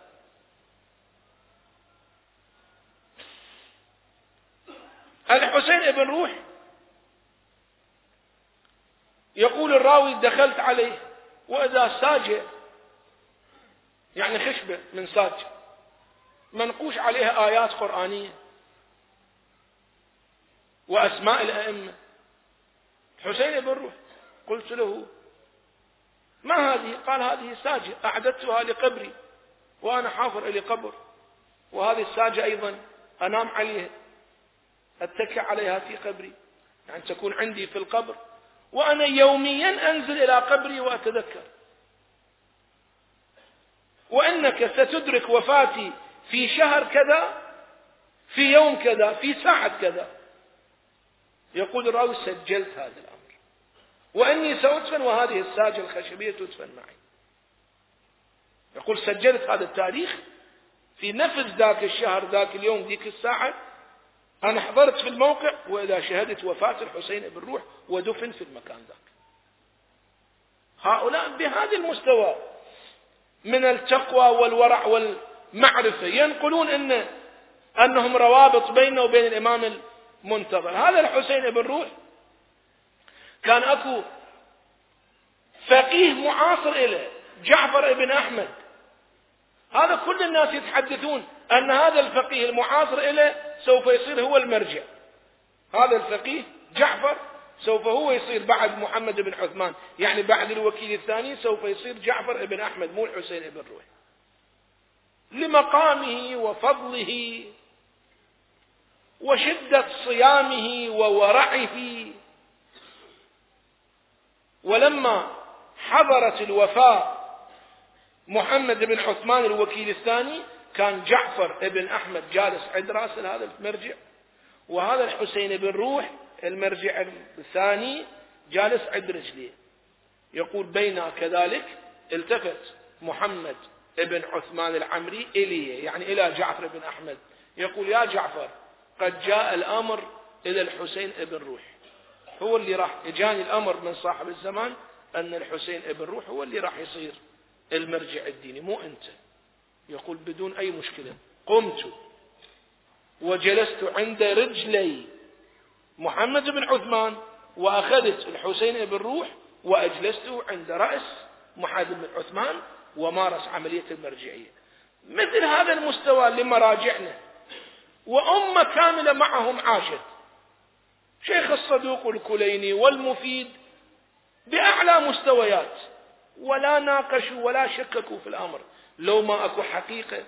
الحسين ابن روح يقول الراوي دخلت عليه وإذا ساجة يعني خشبة من ساج منقوش عليها آيات قرآنية. وأسماء الأئمة. حسين بن روح. قلت له ما هذه؟ قال هذه ساجة أعددتها لقبري وأنا حافر إلي قبر وهذه الساجة أيضا أنام عليها أتكئ عليها في قبري يعني تكون عندي في القبر. وأنا يوميا أنزل إلى قبري وأتذكر. وأنك ستدرك وفاتي في شهر كذا في يوم كذا في ساعة كذا. يقول الراوي سجلت هذا. الأمر وأني سأدفن وهذه الساجة الخشبية تدفن معي. يقول سجلت هذا التاريخ في نفس ذاك الشهر ذاك اليوم ذيك الساعة. أنا حضرت في الموقع وإذا شهدت وفاة الحسين بن روح ودفن في المكان ذاك. هؤلاء بهذا المستوى من التقوى والورع والمعرفة ينقلون أن أنهم روابط بينه وبين الإمام المنتظر. هذا الحسين بن روح كان أكو فقيه معاصر له جعفر بن أحمد. هذا كل الناس يتحدثون أن هذا الفقيه المعاصر له سوف يصير هو المرجع. هذا الفقيه جعفر سوف هو يصير بعد محمد بن عثمان. يعني بعد الوكيل الثاني سوف يصير جعفر بن أحمد مو الحسين بن روح لمقامه وفضله وشدة صيامه وورعه ولما حضرت الوفاة محمد بن عثمان الوكيل الثاني كان جعفر بن أحمد جالس عند رأس هذا المرجع وهذا الحسين بن روح المرجع الثاني جالس عند رجليه. يقول بينا كذلك التفت محمد ابن عثمان العمري إلي يعني إلى جعفر بن أحمد. يقول يا جعفر قد جاء الأمر إلى الحسين ابن روح. هو اللي راح إجاني الأمر من صاحب الزمان أن الحسين ابن روح هو اللي راح يصير المرجع الديني مو أنت. يقول بدون أي مشكلة قمت وجلست عند رجلي محمد بن عثمان وأخذت الحسين بن روح وأجلسته عند رأس محمد بن عثمان ومارس عملية المرجعية. مثل هذا المستوى لمراجعنا. وأمة كاملة معهم عاشت. شيخ الصدوق الكليني والمفيد بأعلى مستويات ولا ناقشوا ولا شككوا في الأمر. لو ما أكو حقيقة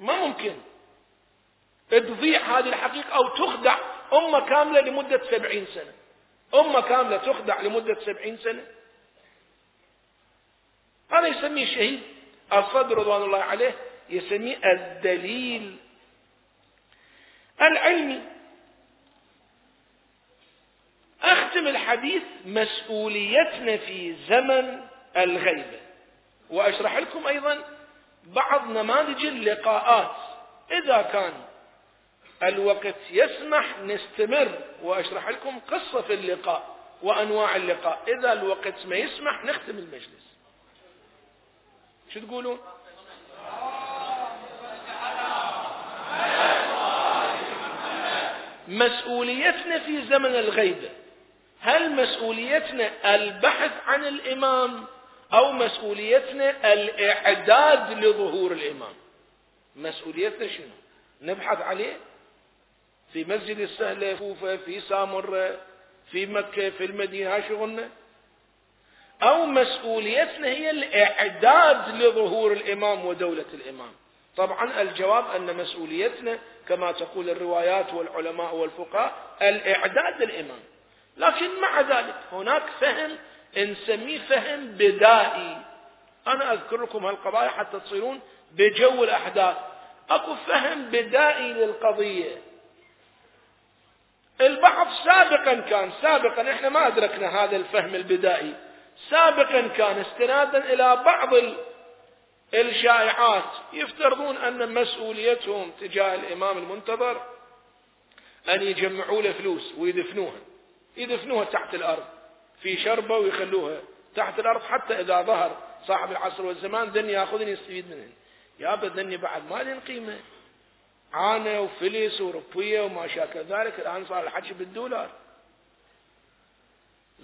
ما ممكن. تضيع هذه الحقيقة أو تخدع أمة كاملة لمدة سبعين سنة. أمة كاملة تخدع لمدة سبعين سنة. هذا يسميه شهيد. الصدر رضوان الله عليه يسميه الدليل العلمي. أختم الحديث مسؤوليتنا في زمن الغيبة. وأشرح لكم أيضا بعض نماذج اللقاءات. إذا كان الوقت يسمح نستمر وأشرح لكم قصة في اللقاء وأنواع اللقاء. إذا الوقت ما يسمح نختم المجلس. شو تقولون؟ مسؤوليتنا في زمن الغيبة. هل مسؤوليتنا البحث عن الإمام أو مسؤوليتنا الإعداد لظهور الإمام؟ مسؤوليتنا شنو؟ نبحث عليه؟ في مسجد السهلة فوفة في سامرة في مكة في المدينة شغلنا؟ أو مسؤوليتنا هي الإعداد لظهور الإمام ودولة الإمام؟ طبعا الجواب أن مسؤوليتنا كما تقول الروايات والعلماء والفقهاء الإعداد للإمام. لكن مع ذلك هناك فهم نسميه فهم بدائي. أنا أذكر لكم هالقضايا حتى تصيرون بجو الأحداث. أكو فهم بدائي للقضية. البعض سابقا كان سابقا إحنا ما أدركنا هذا الفهم البدائي. سابقا كان استنادا إلى بعض الشائعات يفترضون أن مسؤوليتهم تجاه الإمام المنتظر أن يجمعوا له فلوس ويدفنوها. يدفنوها تحت الأرض. في شربة ويخلوها تحت الأرض حتى إذا ظهر صاحب العصر والزمان ذني يأخذني يستفيد منهن يا ذني بعد ما لهم قيمة. عانة وفلس وربية وما شاكل ذلك الآن صار الحكي بالدولار.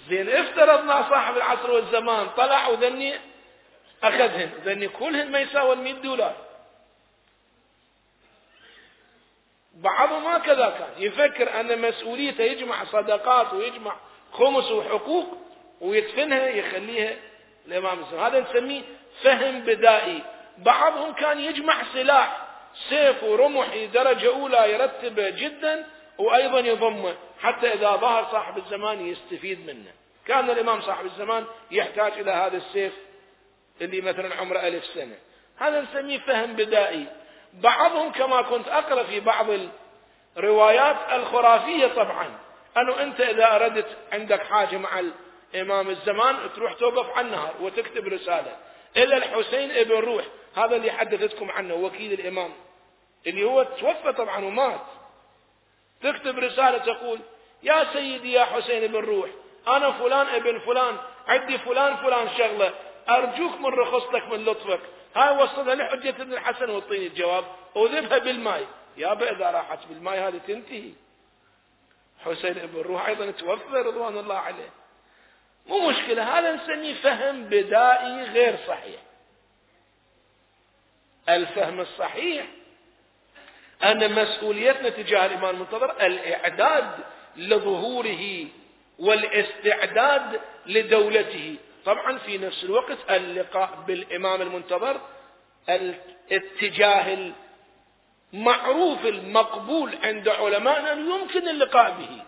زين افترضنا صاحب العصر والزمان طلع وذني أخذهن. ذني كلهن ما يساوي 100 دولار. بعضهم هكذا كان يفكر أن مسؤوليته يجمع صدقات ويجمع خمس وحقوق ويدفنها يخليها الإمام الزمان. هذا نسميه فهم بدائي. بعضهم كان يجمع سلاح سيف ورمح درجة أولى يرتبه جدا وأيضا يضمه حتى إذا ظهر صاحب الزمان يستفيد منه. كان الإمام صاحب الزمان يحتاج إلى هذا السيف اللي مثلا عمره ألف سنة. هذا نسميه فهم بدائي. بعضهم كما كنت أقرأ في بعض الروايات الخرافية طبعا. أنه أنت إذا أردت عندك حاجة مع الإمام الزمان تروح توقف على النهر وتكتب رسالة. إلى الحسين ابن روح هذا اللي حدثتكم عنه وكيل الإمام. اللي هو توفى طبعا ومات. تكتب رسالة تقول يا سيدي يا حسين بن روح أنا فلان ابن فلان عندي فلان فلان شغلة أرجوك من رخصتك من لطفك. هاي وصلها لحجة ابن الحسن واعطيني الجواب وذبها بالماء. يابا إذا راحت بالماء هذه تنتهي. حسين بن روح أيضا توفى رضوان الله عليه. مو مشكلة هذا نسميه فهم بدائي غير صحيح. الفهم الصحيح أن مسؤوليتنا تجاه الإمام المنتظر الإعداد لظهوره والاستعداد لدولته. طبعا في نفس الوقت اللقاء بالإمام المنتظر الاتجاه المعروف المقبول عند علمائنا يمكن اللقاء به.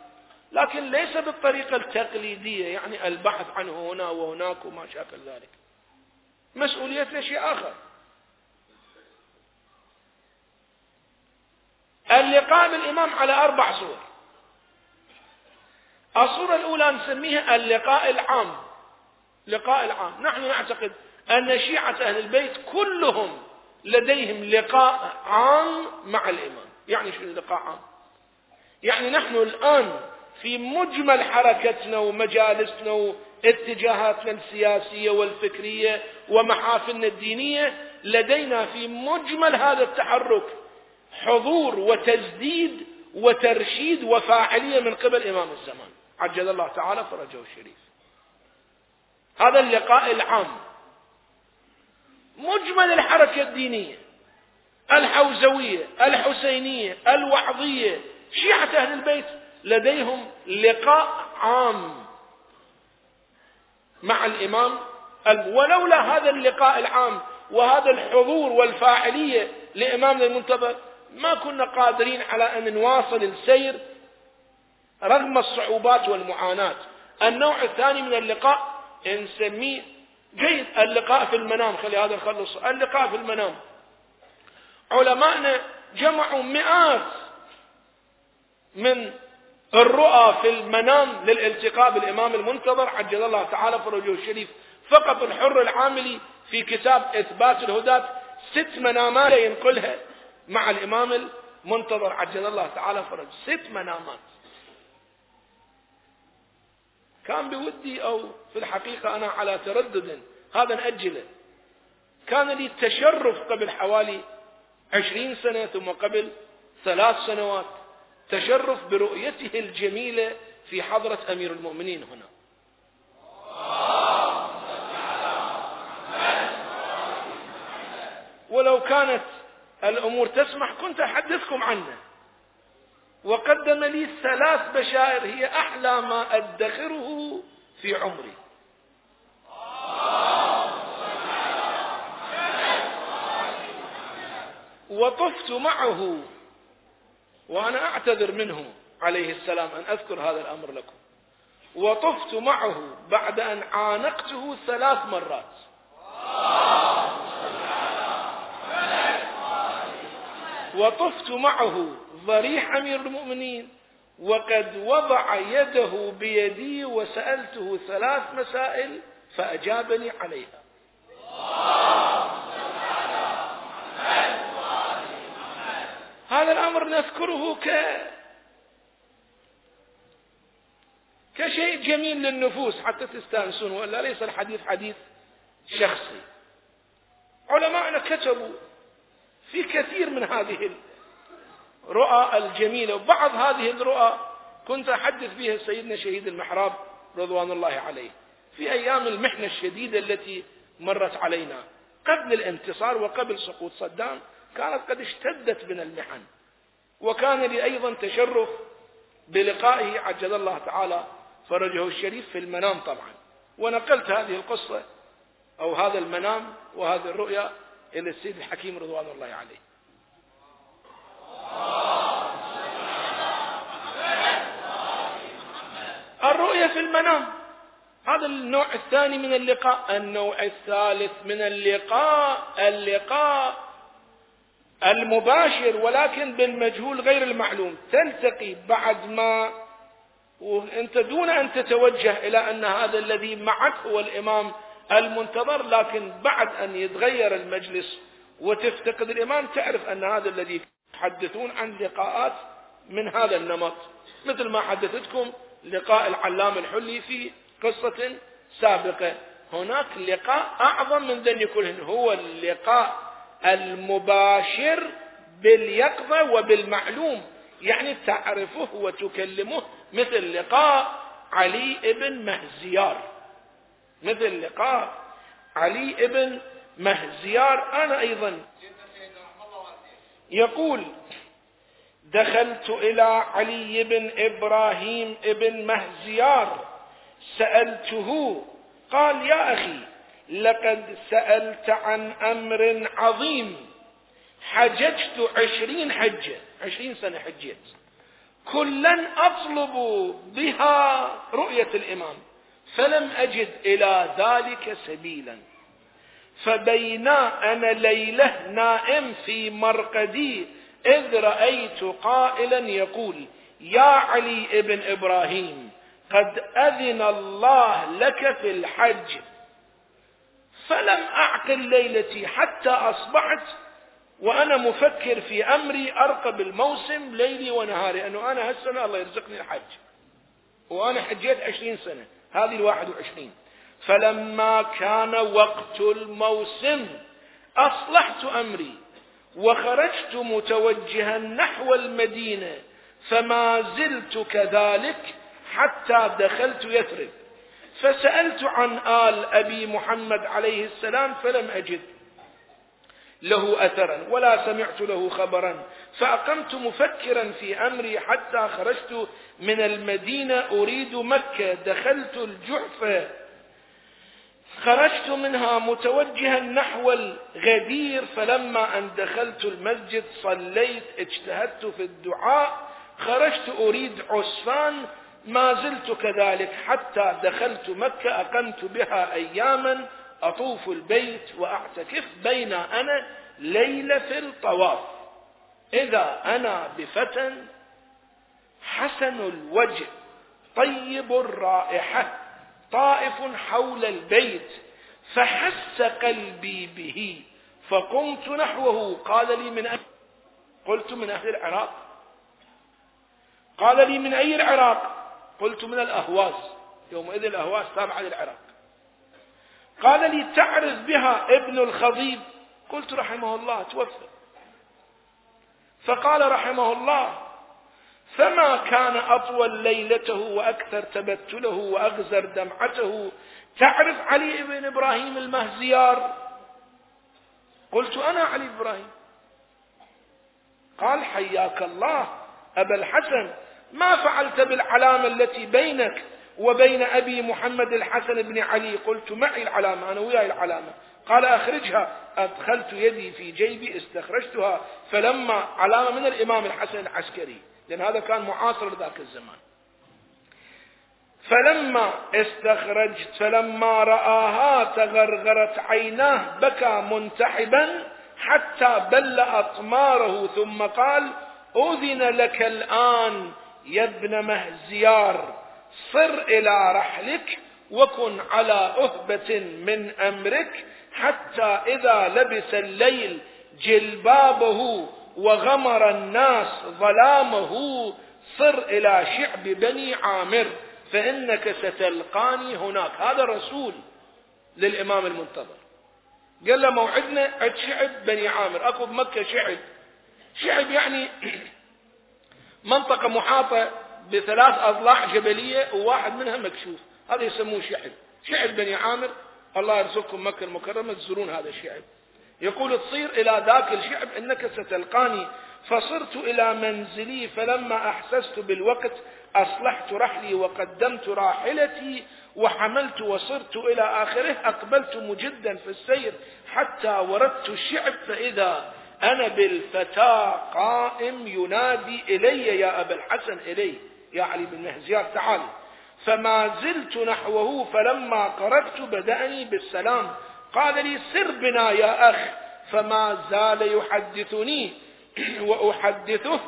لكن ليس بالطريقة التقليدية يعني البحث عنه هنا وهناك وما شاكل ذلك. مسؤوليتنا شيء آخر. اللقاء بالإمام على أربع صور. الصورة الأولى نسميها اللقاء العام. لقاء العام. نحن نعتقد أن شيعة أهل البيت كلهم لديهم لقاء عام مع الإمام. يعني شنو لقاء عام؟ يعني نحن الآن في مجمل حركتنا ومجالسنا واتجاهاتنا السياسية والفكرية ومحافلنا الدينية لدينا في مجمل هذا التحرك حضور وتجديد وترشيد وفاعلية من قبل إمام الزمان. عجل الله تعالى فرجه الشريف. هذا اللقاء العام. مجمل الحركة الدينية الحوزوية الحسينية الوعظية شيعة أهل البيت لديهم لقاء عام مع الإمام. ولولا هذا اللقاء العام وهذا الحضور والفاعلية لإمامنا المنتظر ما كنا قادرين على أن نواصل السير رغم الصعوبات والمعاناة. النوع الثاني من اللقاء نسميه جيد. اللقاء في المنام خلي هذا نخلص. اللقاء في المنام. علماءنا جمعوا مئات من الرؤى في المنام للالتقاء بالإمام المنتظر عجل الله تعالى فرجه الشريف. فقط الحر العاملي في كتاب إثبات الهداة ست منامات ينقلها مع الإمام المنتظر عجل الله تعالى فرج ست منامات. كان بودي أو في الحقيقة أنا على تردد هذا نأجله كان لي تشرف قبل حوالي عشرين سنة ثم قبل ثلاث سنوات تشرف برؤيته الجميلة في حضرة أمير المؤمنين هنا. ولو كانت الأمور تسمح كنت أحدثكم عنه. وقدم لي ثلاث بشائر هي أحلى ما أدخره في عمري. وطفت معه وأنا أعتذر منه عليه السلام أن أذكر هذا الأمر لكم. وطفت معه بعد أن عانقته ثلاث مرات. وطفت معه ضريح أمير المؤمنين وقد وضع يده بيدي وسألته ثلاث مسائل فأجابني عليها. هذا الأمر نذكره ك كشيء جميل للنفوس حتى تستانسون ولا ليس الحديث حديث شخصي. علماءنا كتبوا في كثير من هذه الرؤى الجميلة وبعض هذه الرؤى كنت أحدث بها سيدنا شهيد المحراب رضوان الله عليه في أيام المحنة الشديدة التي مرت علينا. قبل الانتصار وقبل سقوط صدام كانت قد اشتدت بنا المحن وكان لي أيضا تشرف بلقائه عجل الله تعالى فرجه الشريف في المنام طبعا. ونقلت هذه القصة أو هذا المنام وهذه الرؤيا إلى السيد الحكيم رضوان الله عليه. الرؤيا في المنام. هذا النوع الثاني من اللقاء. النوع الثالث من اللقاء. اللقاء المباشر ولكن بالمجهول غير المعلوم. تلتقي بعد ما وانت دون أن تتوجه إلى أن هذا الذي معك هو الإمام المنتظر لكن بعد أن يتغير المجلس وتفتقد الإمام تعرف أن هذا الذي يحدثون عن لقاءات من هذا النمط. مثل ما حدثتكم لقاء العلام الحلي في قصة سابقة. هناك لقاء أعظم من ذلك كلهن. هو اللقاء المباشر باليقظة وبالمعلوم. يعني تعرفه وتكلمه مثل لقاء علي ابن مهزيار. مثل لقاء علي ابن مهزيار أنا أيضا. يقول دخلت إلى علي بن إبراهيم ابن مهزيار سألته قال يا أخي لقد سألت عن أمر عظيم حججت عشرين حجة عشرين سنة حجيت كلا أطلب بها رؤية الإمام. فلم أجد إلى ذلك سبيلا. فبينا أنا ليلة نائم في مرقدي إذ رأيت قائلا يقول يا علي ابن إبراهيم قد أذن الله لك في الحج. فلم أعقل ليلتي حتى أصبحت وأنا مفكر في أمري أرقب الموسم ليلي ونهاري أنه أنا هالسنة الله يرزقني الحج. وأنا حجيت عشرين سنة. هذه الواحد وعشرين. فلما كان وقت الموسم أصلحت أمري وخرجت متوجها نحو المدينة فما زلت كذلك حتى دخلت يثرب. فسألت عن آل أبي محمد عليه السلام فلم أجد له أثرا ولا سمعت له خبرا. فأقمت مفكرا في أمري حتى خرجت من المدينة أريد مكة. دخلت الجحفة خرجت منها متوجها نحو الغدير. فلما أن دخلت المسجد صليت اجتهدت في الدعاء. خرجت أريد عسفان. ما زلت كذلك. حتى دخلت مكة أقمت بها أياما. أطوف البيت وأعتكف بين أنا ليلة في الطواف. إذا أنا بفتى حسن الوجه طيب الرائحة طائف حول البيت فحس قلبي به فقمت نحوه. قال لي من أهل قلت من أهل العراق. قال لي من أي العراق؟ قلت من الأهواز. يومئذ الأهواز تابعة للعراق قال لي تعرف بها ابن الخضيب؟ قلت رحمه الله توفى. فقال رحمه الله فما كان أطول ليلته وأكثر تبتله وأغزر دمعته؟ تعرف علي بن إبراهيم المهزيار؟ قلت أنا علي إبراهيم. قال حياك الله أبا الحسن ما فعلت بالعلامة التي بينك وبين أبي محمد الحسن بن علي؟ قلت معي العلامة أنا وياي العلامة. قال أخرجها. أدخلت يدي في جيبي استخرجتها. فلما علامة من الإمام الحسن العسكري لأن هذا كان معاصر لذاك الزمان. فلما استخرجت فلما رآها تغرغرت عيناه بكى منتحبا حتى بل أطماره. ثم قال أذن لك الآن يا ابن مهزيار. صر إلى رحلك وكن على أهبة من أمرك. حتى إذا لبس الليل جلبابه وغمر الناس ظلامه صر إلى شعب بني عامر فإنك ستلقاني هناك. هذا رسول للإمام المنتظر. قال له موعدنا عند شعب بني عامر. أكو بمكة شعب. شعب يعني منطقة محاطة بثلاث أضلاع جبلية وواحد منها مكشوف. هذا يسموه شعب. شعب بني عامر. الله يرزقكم مكة المكرمة تزورون هذا الشعب. يقول تصير إلى ذاك الشعب إنك ستلقاني. فصرت إلى منزلي فلما أحسست بالوقت أصلحت رحلي وقدمت راحلتي وحملت وصرت إلى آخره. أقبلت مجدا في السير حتى وردت الشعب فإذا أنا بالفتى قائم ينادي إلي يا أبا الحسن إلي يا علي بن مهزيار تعال فما زلت نحوه فلما قربت بدأني بالسلام. قال لي سر بنا يا أخ فما زال يحدثني وأحدثه.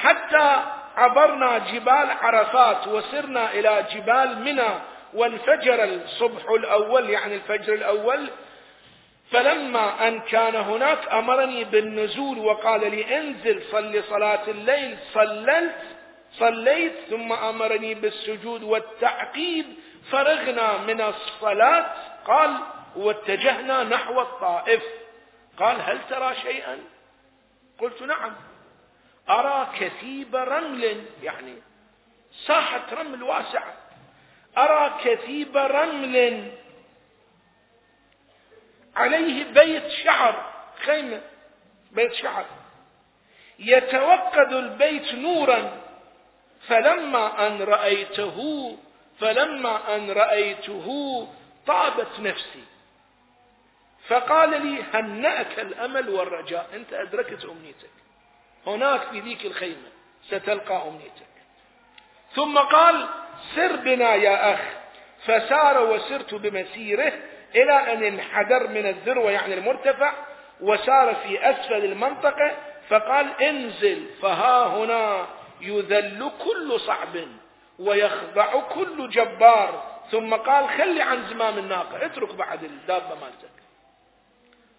حتى عبرنا جبال عرفات وسرنا إلى جبال منى وانفجر الصبح الأول يعني الفجر الأول. فلما أن كان هناك أمرني بالنزول وقال لي انزل صل صلاة الليل صللت. صليت ثم أمرني بالسجود والتعقيب فرغنا من الصلاة. قال واتجهنا نحو الطائف. قال هل ترى شيئا؟ قلت نعم. أرى كثيب رمل يعني ساحة رمل واسعة. أرى كثيب رمل عليه بيت شعر خيمة بيت شعر. يتوقد البيت نورا. فلما أن رأيته فلما أن رأيته طابت نفسي. فقال لي هنأك الأمل والرجاء؟ أنت أدركت أمنيتك. هناك في ذيك الخيمة ستلقى أمنيتك. ثم قال سر بنا يا أخ. فسار وسرت بمسيره إلى أن انحدر من الذروة يعني المرتفع وسار في أسفل المنطقة فقال انزل فها هنا يذل كل صعب ويخضع كل جبار. ثم قال خلي عن زمام الناقة اترك بعد الدابة مالتك.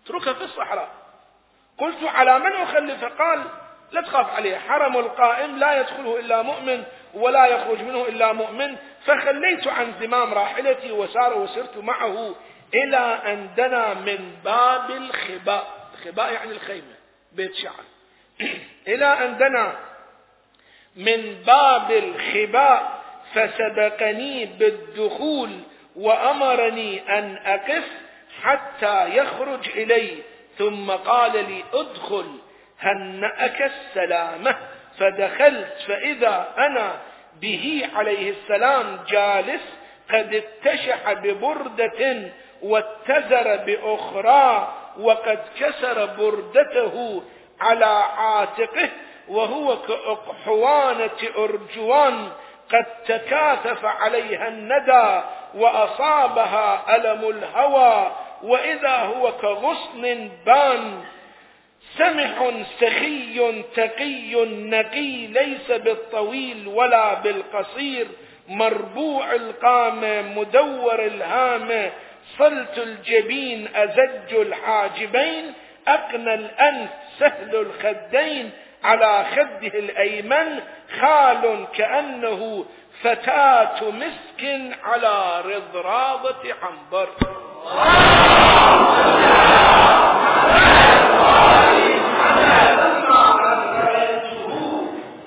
اتركها في الصحراء. قلت على من أخلفه قال لا تخاف عليه حرم القائم لا يدخله إلا مؤمن ولا يخرج منه إلا مؤمن. فخليت عن زمام راحلتي وسار وسرت معه إلى أن دنا من باب الخباء. الخباء يعني الخيمة بيت شعر. إلى أن دنا من باب الخباء فسبقني بالدخول وأمرني أن أقف حتى يخرج إلي. ثم قال لي ادخل هنأك السلامة؟ فدخلت فإذا أنا به عليه السلام جالس قد اتشح ببردة واتزر بأخرى وقد كسر بردته على عاتقه. وهو كأقحوانة أرجوان قد تكاثف عليها الندى وأصابها ألم الهوى وإذا هو كغصن بان سمح سخي تقي نقي ليس بالطويل ولا بالقصير مربوع القامة مدور الهامة صلت الجبين أزج الحاجبين أقنى الأنف سهل الخدين على خده الأيمن خال كأنه فتاة مسك على رضراضة عنبر.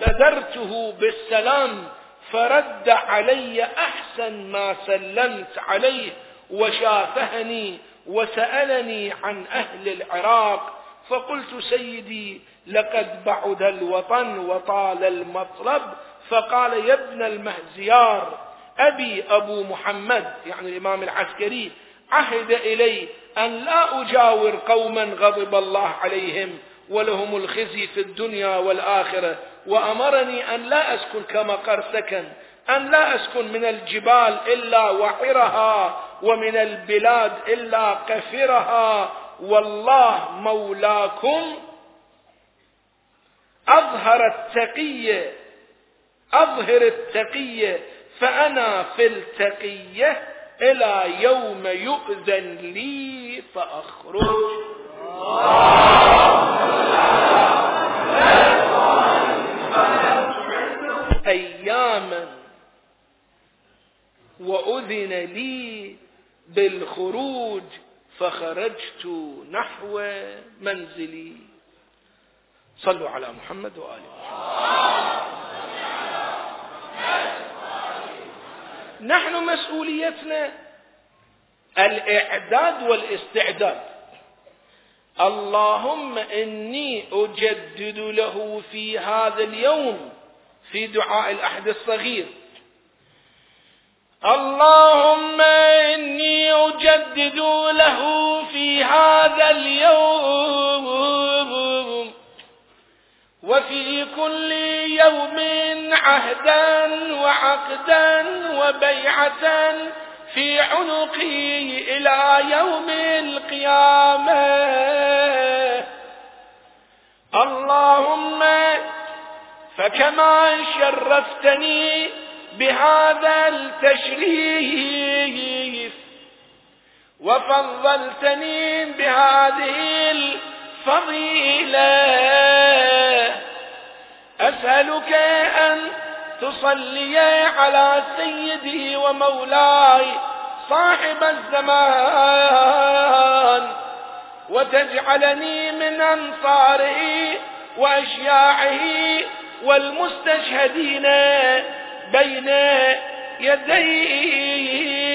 بادرته بالسلام فرد علي أحسن ما سلمت عليه وشافهني وسألني عن أهل العراق فقلت سيدي لقد بعد الوطن وطال المطلب فقال يا ابن المهزيار أبي أبو محمد يعني الإمام العسكري عهد إلي أن لا أجاور قوما غضب الله عليهم ولهم الخزي في الدنيا والآخرة وأمرني أن لا أسكن كمقر سكن أن لا أسكن من الجبال إلا وعرها ومن البلاد إلا قفرها والله مولاكم أظهر التقيه أظهر التقيه فأنا في التقيه إلى يوم يؤذن لي فأخرج. أياما وأذن لي بالخروج فخرجت نحو منزلي. صلوا على محمد وآل محمد. نحن مسؤوليتنا الإعداد والاستعداد. اللهم إني أجدد له في هذا اليوم في دعاء الأحد الصغير. اللهم إني أجدد له في هذا اليوم وفي كل يوم عهدا وعقدا وبيعة في عنقي إلى يوم القيامة. اللهم فكما شرفتني بهذا التشريف وفضلتني بهذه الفضيلة. أسألك أن تصلي على سيدي ومولاي صاحب الزمان وتجعلني من أنصاره وأشياعه والمستشهدين. بين يديه